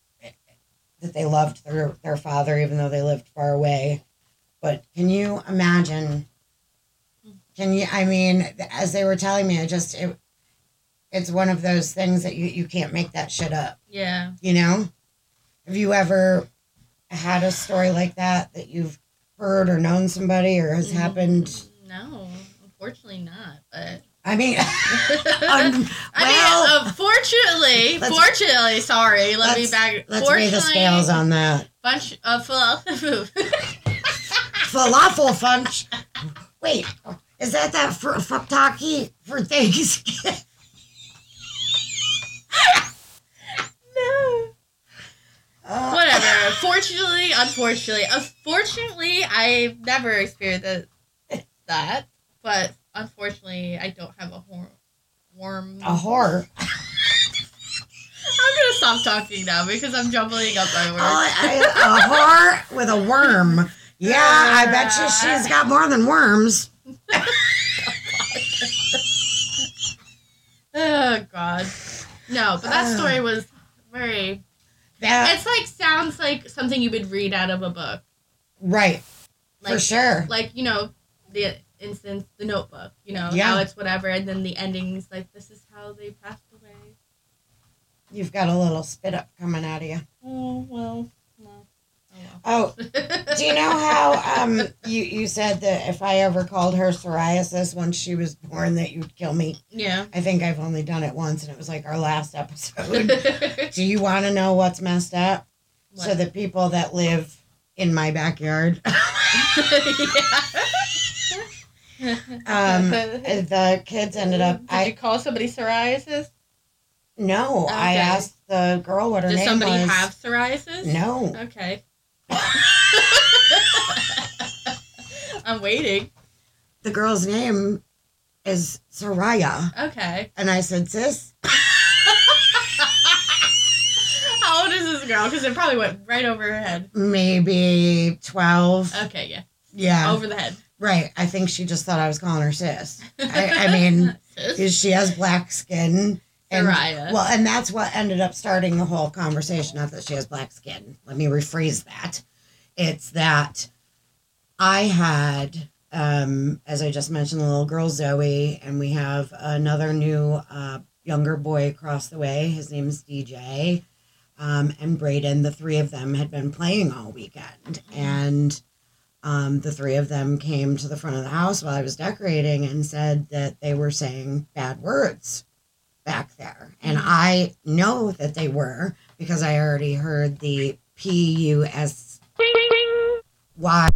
that they loved their their father, even though they lived far away. But can you imagine? Can you? I mean, as they were telling me, I just it, it's one of those things that you you can't make that shit up. Yeah. You know, have you ever had a story like that that you've heard or known somebody or has happened? Mm, No, unfortunately not. But I mean, (laughs) um, I well, mean, unfortunately, Let's- fortunately, sorry. Let me back. let's weigh the scales on that. bunch of philosophy. (laughs) Falafel funch. Wait, is that that for fuktaki for Thanksgiving? (laughs) Uh, Whatever. Fortunately, unfortunately, unfortunately, I've never experienced that. But unfortunately, I don't have a horn. Warm. a whore. (laughs) I'm gonna stop talking now because I'm jumbling up my Oh, words. I- a whore with a worm. Yeah, I bet you she's got more than worms. (laughs) oh God. No, but that Uh. story was very. That It's like sounds like something you would read out of a book. right Like, for sure. Like you know the instance, the Notebook. You know Yeah. how it's whatever, and then the endings like this is how they passed away. You've got a little spit up coming out of you. Oh well. No. Oh, Oh (laughs) do you know how um you you said that if I ever called her psoriasis once she was born that you'd kill me? yeah. I think I've only done it once, and it was like our last episode. do you want to know what's messed up? So the people that live in my backyard, (laughs) yeah. um, (laughs) the kids ended up. Did I you call somebody psoriasis? no, I asked the girl what her Does name was. Does somebody have psoriasis? no, Okay. (laughs) (laughs) I'm waiting. the girl's name is Soraya, Okay. and I said, "Sis, (laughs) How old is this girl? Because it probably went right over her head. maybe twelve. Okay, yeah. yeah, Over the head. right. I think she just thought I was calling her sis. I, (laughs) I mean, Sis. she has black skin." And, Soraya. well, and that's what ended up starting the whole conversation. Not that she has black skin. Let me rephrase that. It's that I had, um, as I just mentioned, the little girl Zoe, and we have another new uh, younger boy across the way. His name's DJ, um, and Braden. The three of them had been playing all weekend, and um, the three of them came to the front of the house while I was decorating and said that they were saying bad words back there. And. I know that they were because I already heard the P U S Y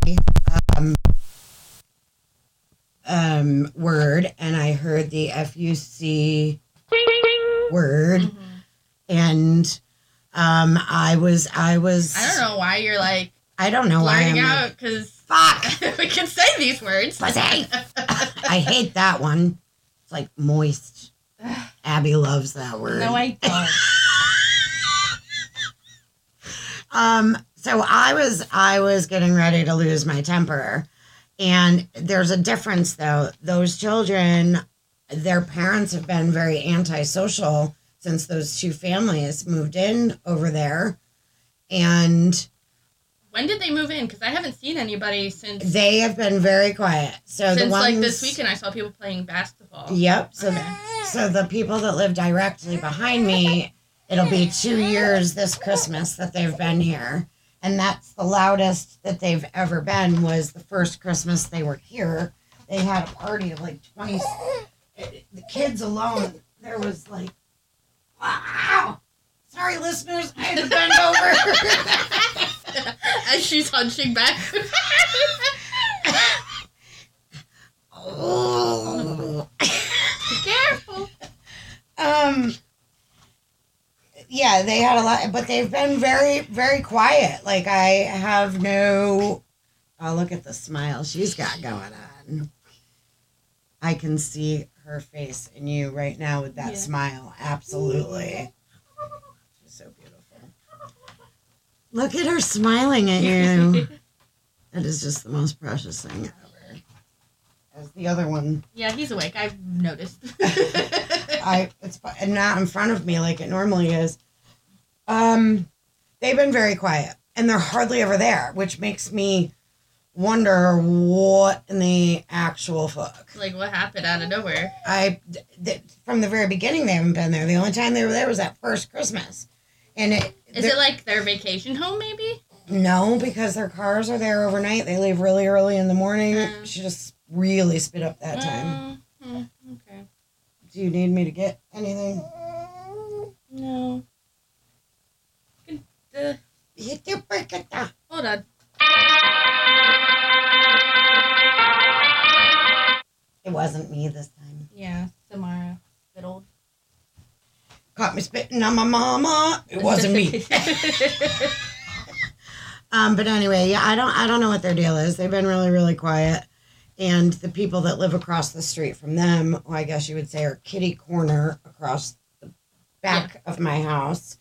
um, word and I heard the F U C word Mhm. and um, I was I was I don't know why you're like I don't know why blurting I'm out because fuck (laughs) we can say these words. Pussy. I hate that one. It's like moist. Abby loves that word. no, I don't. (laughs) Um, so I was I was getting ready to lose my temper. And there's a difference though. Those children, their parents have been very antisocial since those two families moved in over there. And When did they move in? Because I haven't seen anybody since they have been very quiet. So the since ones like this weekend. I saw people playing basketball. Yep. So Okay. so the people that live directly behind me, it'll be two years this Christmas that they've been here. And that's the loudest that they've ever been was the first Christmas they were here. They had a party of like 20 the kids alone. There was like wow. Sorry listeners, I had to bend over. (laughs) As she's hunching back. (laughs) oh. Careful. Um. Yeah, they had a lot, but they've been very, very quiet. Like I have no. Oh, look at the smile she's got going on. I can see her face in you right now with that Yeah. smile. Absolutely. She's so beautiful. Look at her smiling at you. (laughs) that is just the most precious thing the other one. Yeah, he's awake. I've noticed. (laughs) I it's and not in front of me like it normally is. Um, they've been very quiet, and they're hardly ever there, which makes me wonder what in the actual fuck. like what happened out of nowhere? I th- from the very beginning they haven't been there. The only time they were there was that first Christmas, and it Is it like their vacation home? Maybe. no because their cars are there overnight. They leave really early in the morning. Mm. She just really spit up that time. Mm, mm, okay. Do you need me to get anything? No. Hit your break hold on. It wasn't me this time. Yeah, Samara fiddled. Caught me spitting on my mama. It wasn't me. (laughs) Um, but anyway, yeah, I don't I don't know what their deal is. They've been really, really quiet. And the people that live across the street from them, who I guess you would say are kitty corner across the back of my house,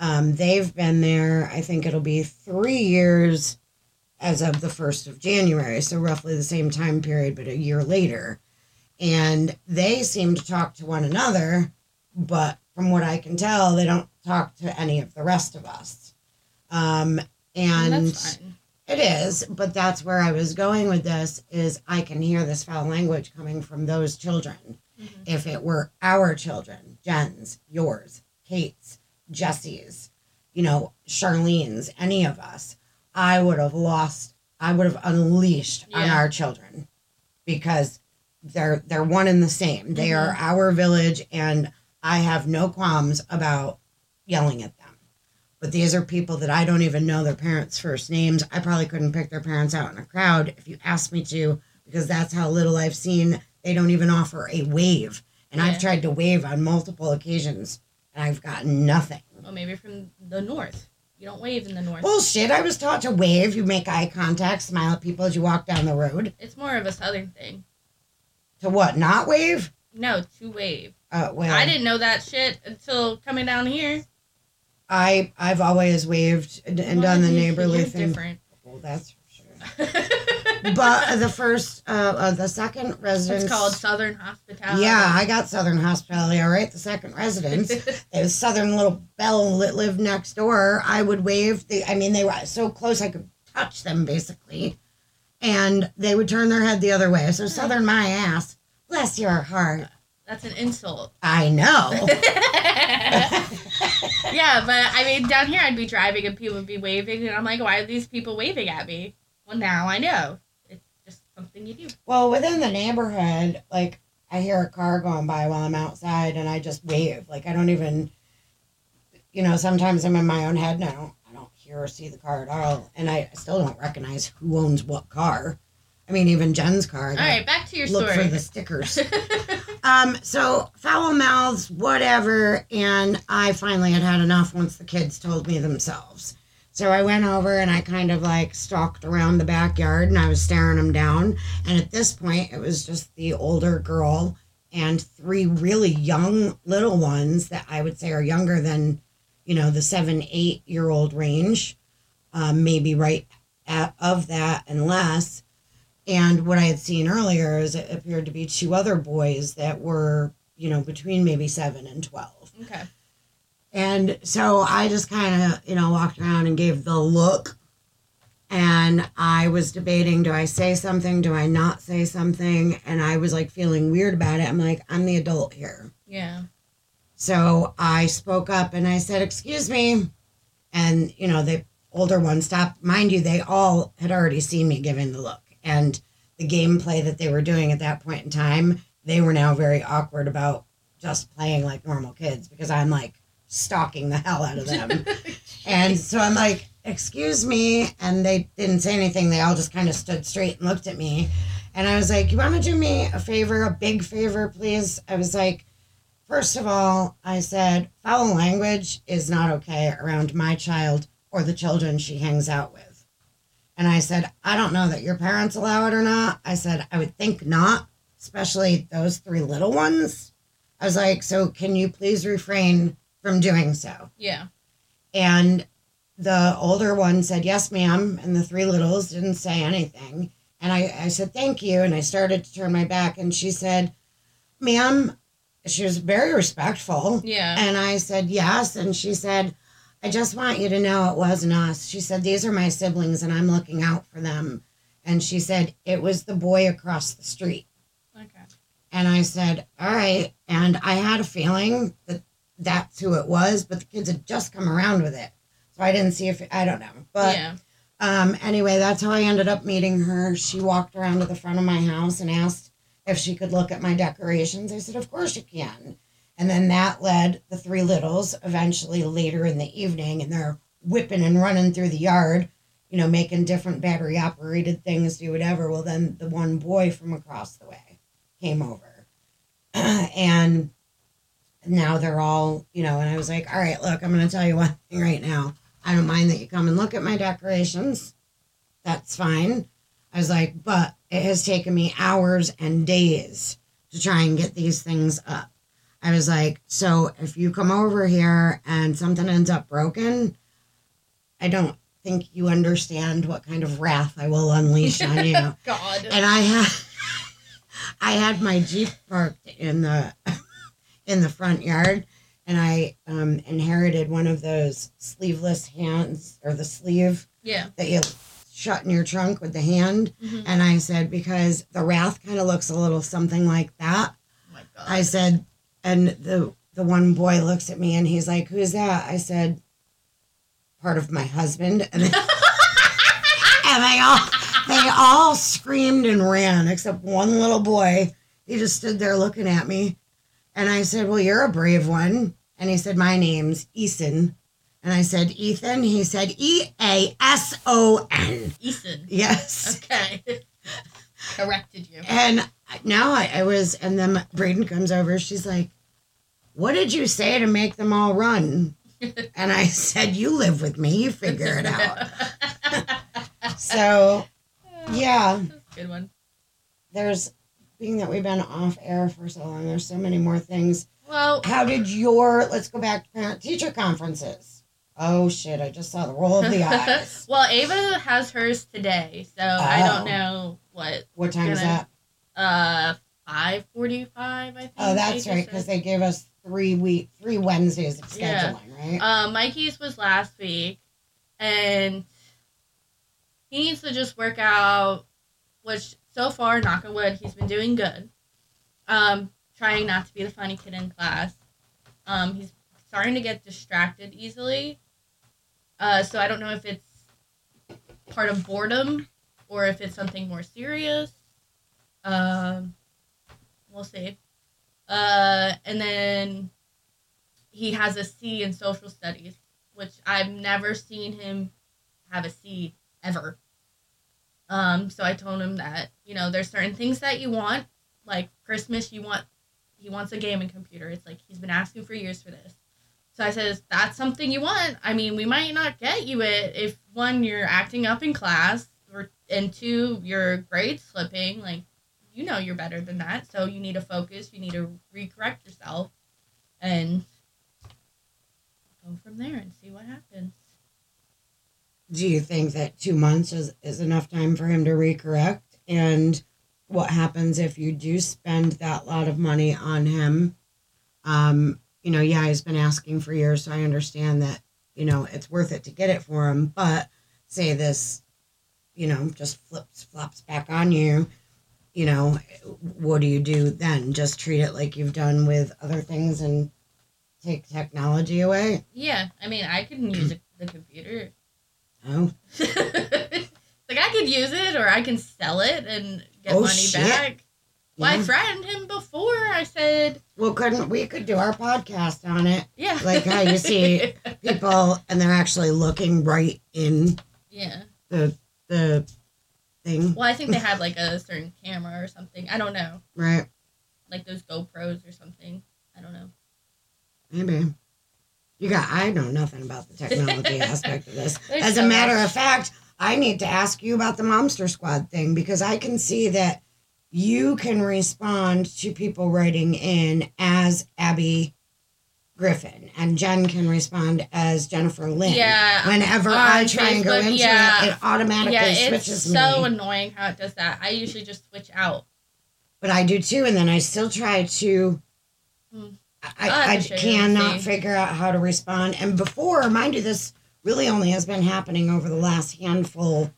um, they've been there, I think it'll be three years as of the first of January. So roughly the same time period, but a year later. And they seem to talk to one another, but from what I can tell, they don't talk to any of the rest of us. Um, and fine. It is, but that's where I was going with this is I can hear this foul language coming from those children. Mhm. If it were our children, Jenn's, yours, Kate's, Jesse's, you know, Charlene's, any of us, I would have lost I would have unleashed on our children because they're they're one and the same. They Mhm. are our village and I have no qualms about yelling at them. But these are people that I don't even know their parents' first names. I probably couldn't pick their parents out in a crowd if you asked me to, because that's how little I've seen. They don't even offer a wave. And Yeah. I've tried to wave on multiple occasions and I've gotten nothing. Well, maybe from the north. You don't wave in the north. Bullshit. I was taught to wave. You make eye contact, smile at people as you walk down the road. It's more of a southern thing. To what? Not wave? No, to wave. Uh, well, I didn't know that shit until coming down here. I I've always waved and, and done the neighborly thing. Different. Well, that's for sure. (laughs) But the first, uh, uh, the second residence. it's called Southern Hospitality. Yeah, I got Southern Hospitality. All right, the second residence. (laughs) Was Southern little Belle that lived next door. I would wave. The, I mean, they were so close I could touch them basically, and they would turn their head the other way. So Southern my ass. Bless your heart. That's an insult. I know. (laughs) yeah, but I mean, down here I'd be driving and people would be waving, and I'm like, why are these people waving at me? Well, now I know. It's just something you do. well, within the neighborhood, like I hear a car going by while I'm outside, and I just wave. Like I don't even, you know, sometimes I'm in my own head and I don't, I don't hear or see the car at all, and I still don't recognize who owns what car. I mean, even Jenn's car. All right, back to your look story. for the stickers. (laughs) Um, so foul mouths, whatever, and I finally had had enough once the kids told me themselves. So I went over and I kind of like stalked around the backyard and I was staring them down. And at this point, it was just the older girl and three really young little ones that I would say are younger than, you know, the seven, eight year old range, um, maybe right at, of that and less. And what I had seen earlier is it appeared to be two other boys that were, you know, between maybe seven and 12. okay. And so I just kind of, you know, walked around and gave the look. And I was debating do I say something? Do I not say something? And I was like feeling weird about it. I'm like, I'm the adult here. Yeah. So I spoke up and I said, Excuse me. And, you know, the older one stopped. Mind you, they all had already seen me giving the look. And the gameplay that they were doing at that point in time, they were now very awkward about just playing like normal kids because I'm like stalking the hell out of them. (laughs) and so I'm like, Excuse me. And they didn't say anything. They all just kind of stood straight and looked at me. And I was like, You want to do me a favor, a big favor, please? I was like, First of all, I said foul language is not okay around my child or the children she hangs out with. And I said, I don't know that your parents allow it or not. I said, I would think not, especially those three little ones. I was like, so can you please refrain from doing so? Yeah. And the older one said, Yes, ma'am. And the three littles didn't say anything. And I, I said, thank you. And I started to turn my back. And she said, ma'am, she was very respectful. Yeah. And I said, yes. And she said, I just want you to know it wasn't us. She said, these are my siblings and I'm looking out for them. And she said, it was the boy across the street. okay. And I said, all right. And I had a feeling that that's who it was, but the kids had just come around with it. So I didn't see if, I don't know. But yeah. um, anyway, that's how I ended up meeting her. She walked around to the front of my house and asked if she could look at my decorations. I said, Of course you can. And then that led the three littles eventually later in the evening, and they're whipping and running through the yard, you know, making different battery operated things, do whatever. Well, then the one boy from across the way came over. (clears throat) and now they're all, you know, and I was like, All right, look, I'm going to tell you one thing right now. I don't mind that you come and look at my decorations. That's fine. I was like, but it has taken me hours and days to try and get these things up. I was like, so if you come over here and something ends up broken, I don't think you understand what kind of wrath I will unleash on you. (laughs) God. And I had I had my Jeep parked in the in the front yard and I um, inherited one of those sleeveless hands or the sleeve yeah. that you shut in your trunk with the hand. Mhm. And I said, because the wrath kind of looks a little something like that. Oh my God. I said, and the the one boy looks at me and he's like, Who's that? I said, Part of my husband. And, they- (laughs) and they all they all screamed and ran, except one little boy. He just stood there looking at me. And I said, Well, you're a brave one. And he said, My name's Eason. And I said, Ethan. He said, E A S O N. Eason. Yes. Okay. (laughs) Corrected you. And now I, I was, and then Braden comes over. She's like, What did you say to make them all run? (laughs) And I said, You live with me, you figure it out. (laughs) So, yeah, Good one. there's, being that we've been off air for so long, there's so many more things. Well, How did your, let's go back to parent teacher conferences? Oh shit, I just saw the roll of the eyes. (laughs) well, Ava has hers today, so I Oh. don't know what. What time is Gonna- that? Uh, five forty-five. I think. Oh, that's right, because they gave us three week, three Wednesdays of Yeah. scheduling, right? Uh, Mikey's was last week, and he needs to just work out. Which so far, knock on wood, he's been doing good. Um, trying not to be the funny kid in class. Um, he's starting to get distracted easily. Uh, so I don't know if it's part of boredom or if it's something more serious. Um, we'll see. Uh, and then he has a C in social studies, which I've never seen him have a C ever. Um, so I told him that you know there's certain things that you want, like Christmas. You want he wants a gaming computer. It's like he's been asking for years for this. So I says that's something you want. I mean, we might not get you it if one you're acting up in class, or and two your grades slipping. Like you know you're better than that, so you need to focus. You need to recorrect yourself, and go from there and see what happens. do you think that two months is, is enough time for him to recorrect? And what happens if you do spend that lot of money on him? Um, you know, yeah, he's been asking for years, so I understand that, you know, it's worth it to get it for him. But say this, you know, just flips, flops back on you, you know, what do you do then? Just treat it like you've done with other things and take technology away? Yeah, I mean, I can use the computer. Oh, (laughs) like I could use it, or I can sell it and get Oh, money shit. back. Well, I threatened him before. I said, Well, couldn't we could do our podcast on it? "Yeah." Like how you see- (laughs) People and they're actually looking right in yeah. the the thing, Well, I think they have like a certain camera or something. I don't know, right? like those GoPros or something. I don't know. Maybe. You got I know nothing about the technology (laughs) aspect of this. There's As a matter much. of fact, I need to ask you about the Momster Squad thing because I can see that you can respond to people writing in as Abby Griffin, and Jenn can respond as Jennifer Lynn. Yeah, Whenever I try and go into yeah. it, it automatically yeah, it's switches so me. annoying how it does that. I usually just switch out. But I do too, and then I still try to. Hmm. I, I to show you cannot figure out how to respond. And before, mind you, this really only has been happening over the last handful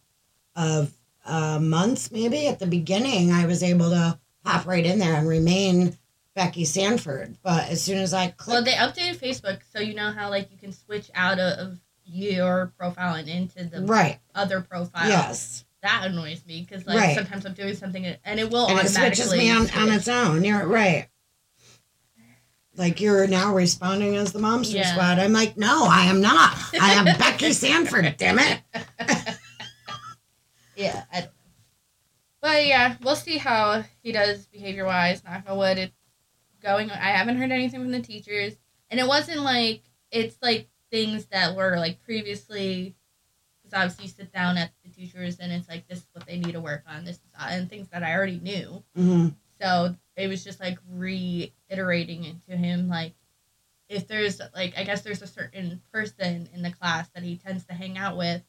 of uh, months, maybe. At the beginning, I was able to hop right in there and remain Becci Sanford. But as soon as I Well, they updated Facebook, so you know how like you can switch out of, your profile and into the right, other profile. yes, that annoys me because like Right. sometimes I'm doing something and it will and it switches me on, on its own. You're right. Like you're now responding as the Momster Yeah. Squad. I'm like, no, I am not. I am Becci Sanford. Damn it. (laughs) Yeah, I don't know. But yeah, we'll see how he does behavior wise. Knock on wood, it's going. I haven't heard anything from the teachers, and it wasn't like it's like things that were like previously. Because obviously, you sit down at the teachers, and it's like this is what they need to work on. This is and things that I already knew. hmm So it was just like reiterating it to him, like if there's like I guess there's a certain person in the class that he tends to hang out with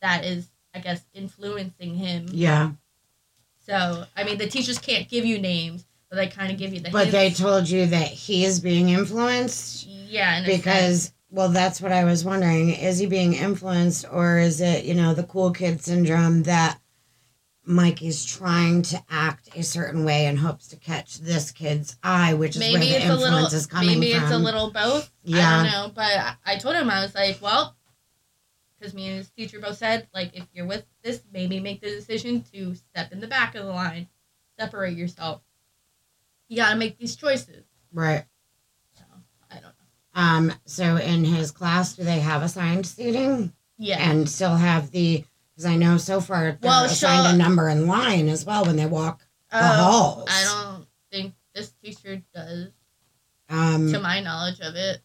that is I guess influencing him. Yeah. So I mean the teachers can't give you names, but they kind of give you the But they told you that he is being influenced yeah, in a sense. because, well, that's what I was wondering. Is he being influenced or is it, you know, the cool kid syndrome that Mikey's trying to act a certain way in hopes to catch this kid's eye, which is maybe where the it's a influence little is coming maybe from. it's a little both. Yeah. I don't know, but I told him I was like, well, because me and his teacher both said like if you're with this, maybe make the decision to step in the back of the line, separate yourself. You gotta make these choices. Right. So I don't know. Um, so in his class, do they have assigned seating Yeah. and still have the? Because I know so far they're Well, assigned she'll- a number in line as well when they walk the Oh, halls. I don't think this teacher does, Um, to my knowledge of it.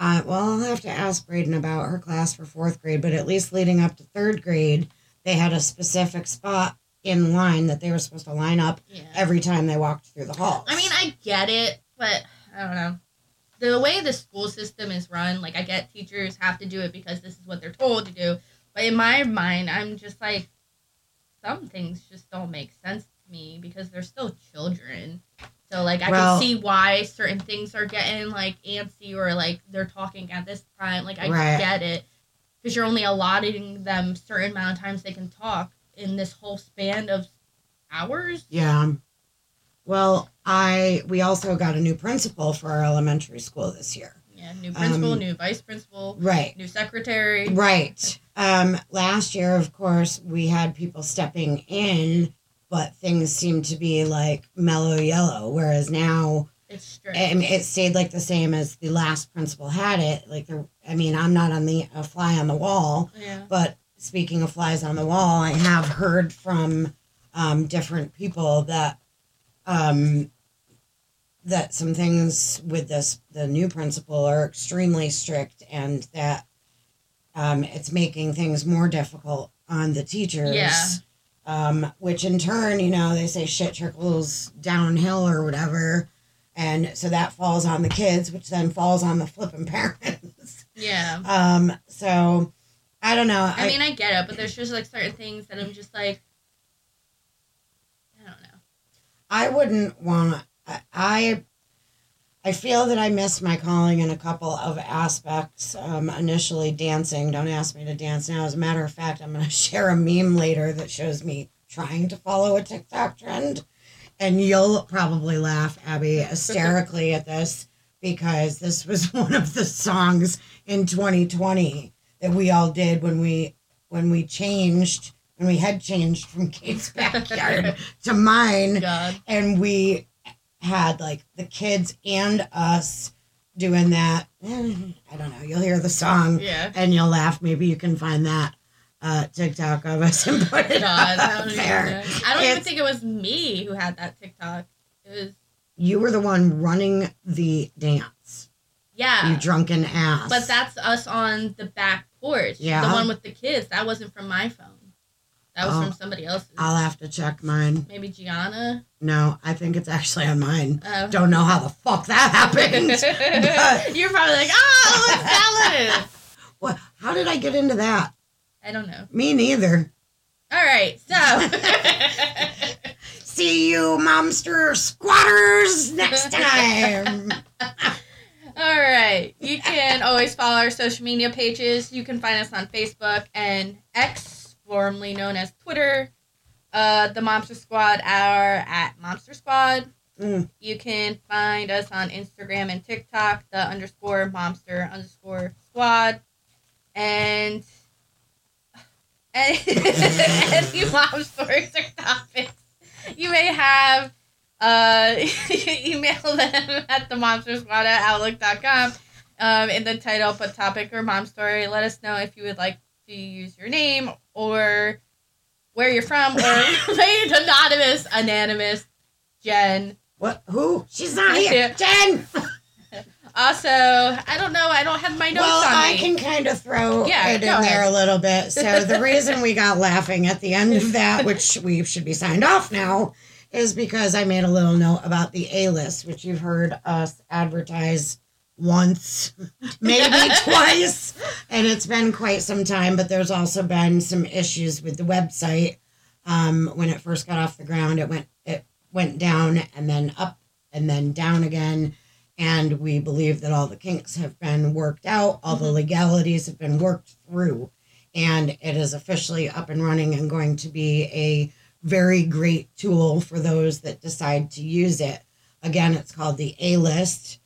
Uh, well, I'll have to ask Braden about her class for fourth grade, but at least leading up to third grade, they had a specific spot in line that they were supposed to line up Yeah. every time they walked through the hall. I mean, I get it, but I don't know. The way the school system is run, like I get teachers have to do it because this is what they're told to do. But in my mind, I'm just like, some things just don't make sense to me because they're still children. So like I Well- can see why certain things are getting like antsy or like they're talking at this time. Like I Right. get it because you're only allotting them certain amount of times they can talk in this whole span of hours. yeah. Well, I we also got a new principal for our elementary school this year. Yeah, new principal, Um, new vice principal, Right. new secretary. Right. Um, last year, of course, we had people stepping in, but things seem to be like mellow yellow. Whereas now, It's strict. I mean, it stayed like the same as the last principal had it. Like, I mean, I'm not on the a fly on the wall, yeah. but speaking of flies on the wall, I have heard from um, different people that um, that some things with this the new principal are extremely strict, and that um, it's making things more difficult on the teachers. Yeah. Um, which in turn, you know, they say shit trickles downhill or whatever. And so that falls on the kids, which then falls on the flipping parents. Yeah. Um, so I don't know. I mean, I get it, but there's just like certain things that I'm just like, I don't know. I wouldn't want. I- I I feel that I missed my calling in a couple of aspects. Um, initially, dancing. Don't ask me to dance now. As a matter of fact, I'm going (laughs) to share a meme later that shows me trying to follow a TikTok trend, and you'll probably laugh, Abby, (laughs) hysterically at this because this was (laughs) one of the songs in 2020 that we all did when we when we changed when we had changed from Kate's backyard to mine God. and we had like the kids and us doing that. Eh, I don't know. You'll hear the song Yeah. and you'll laugh. Maybe you can find that uh, TikTok of us and put it God. I up don't, even, there. know. I don't even think it was me who had that TikTok. It was, You were the one running the dance. yeah. You drunken ass. But that's us on the back porch. Yeah. The one with the kids. That wasn't from my phone. That was Oh. from somebody else. I'll have to check mine. Maybe Gianna. No, I think it's actually on mine. Oh. Don't know how the fuck that happened. but (laughs) (laughs) You're probably like, oh, it's Ellen. (laughs) what, how did I get into that? I don't know. Me neither. All right, so See you, monster squatters, next time. all right, you can always follow our social media pages. You can find us on Facebook and X, formerly known as Twitter. Uh, the MOMster Squad are at MOMster Squad. Mm. You can find us on Instagram and TikTok, the underscore monster underscore Squad, and (laughs) any, any mom stories or topics you may have. Uh, (laughs) email them at the MOMster Squad at outlook.com. Um, in the title, put topic or mom story. Let us know if you would like to use your name or where you're from or remain (laughs) (laughs) anonymous, anonymous, Jenn. What? Who? She's not here. Yeah. Jenn! (laughs) Also, I don't know. I don't have my notes Well, on I me. can kind of throw Yeah, it in go there a little bit. So the reason we got laughing at the end of that, which we should be signed off now, is because I made a little note about the A list, which you've heard us advertise once, maybe (laughs) twice, and it's been quite some time. But there's also been some issues with the website. Um, when it first got off the ground, it went it went down and then up and then down again. And we believe that all the kinks have been worked out, all the Mhm. legalities have been worked through, and it is officially up and running and going to be a very great tool for those that decide to use it. Again, it's called the A list.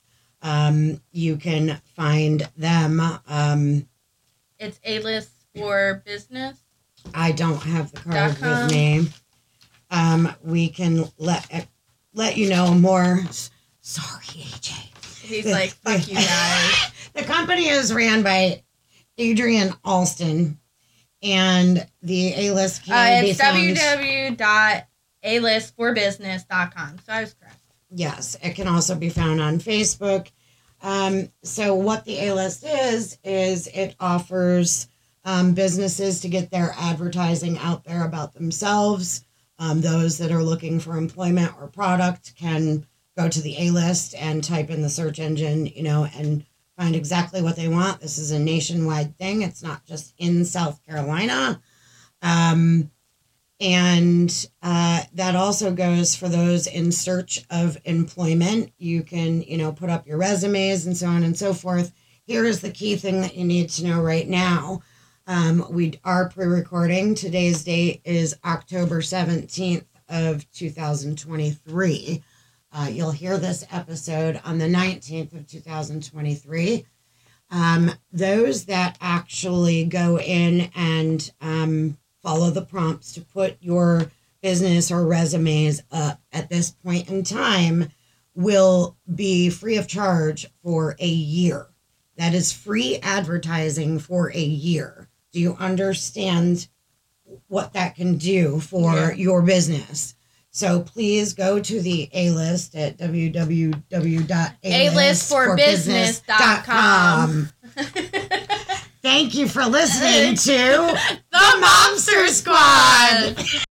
Um, you can find them. Um, it's A list for business. I don't have the card with me. Um, we can let let you know more. Sorry, AJ. He's like, fuck you (laughs) guys. The company is ran by Adrian Alston, and the A list Uh, can be it's found. www.alistforbusiness.com. So I was correct. Yes, it can also be found on Facebook. Um, so what the A list is is it offers um, businesses to get their advertising out there about themselves. Um, those that are looking for employment or product can go to the A list and type in the search engine, you know, and find exactly what they want. This is a nationwide thing. It's not just in South Carolina. Um, and uh, that also goes for those in search of employment. You can, you know, put up your resumes and so on and so forth. Here is the key thing that you need to know right now. Um, we are pre-recording. Today's date is October 17th of 2023. Uh, you'll hear this episode on the 19th of 2023. Um, those that actually go in and um, follow the prompts to put your business or resumes up at this point in time will be free of charge for a year. That is free advertising for a year. Do you understand what that can do for Yeah. your business? So please go to the A list at www.alistforbusiness.com. (laughs) (laughs) Thank you for listening to (laughs) the MOMster Squad.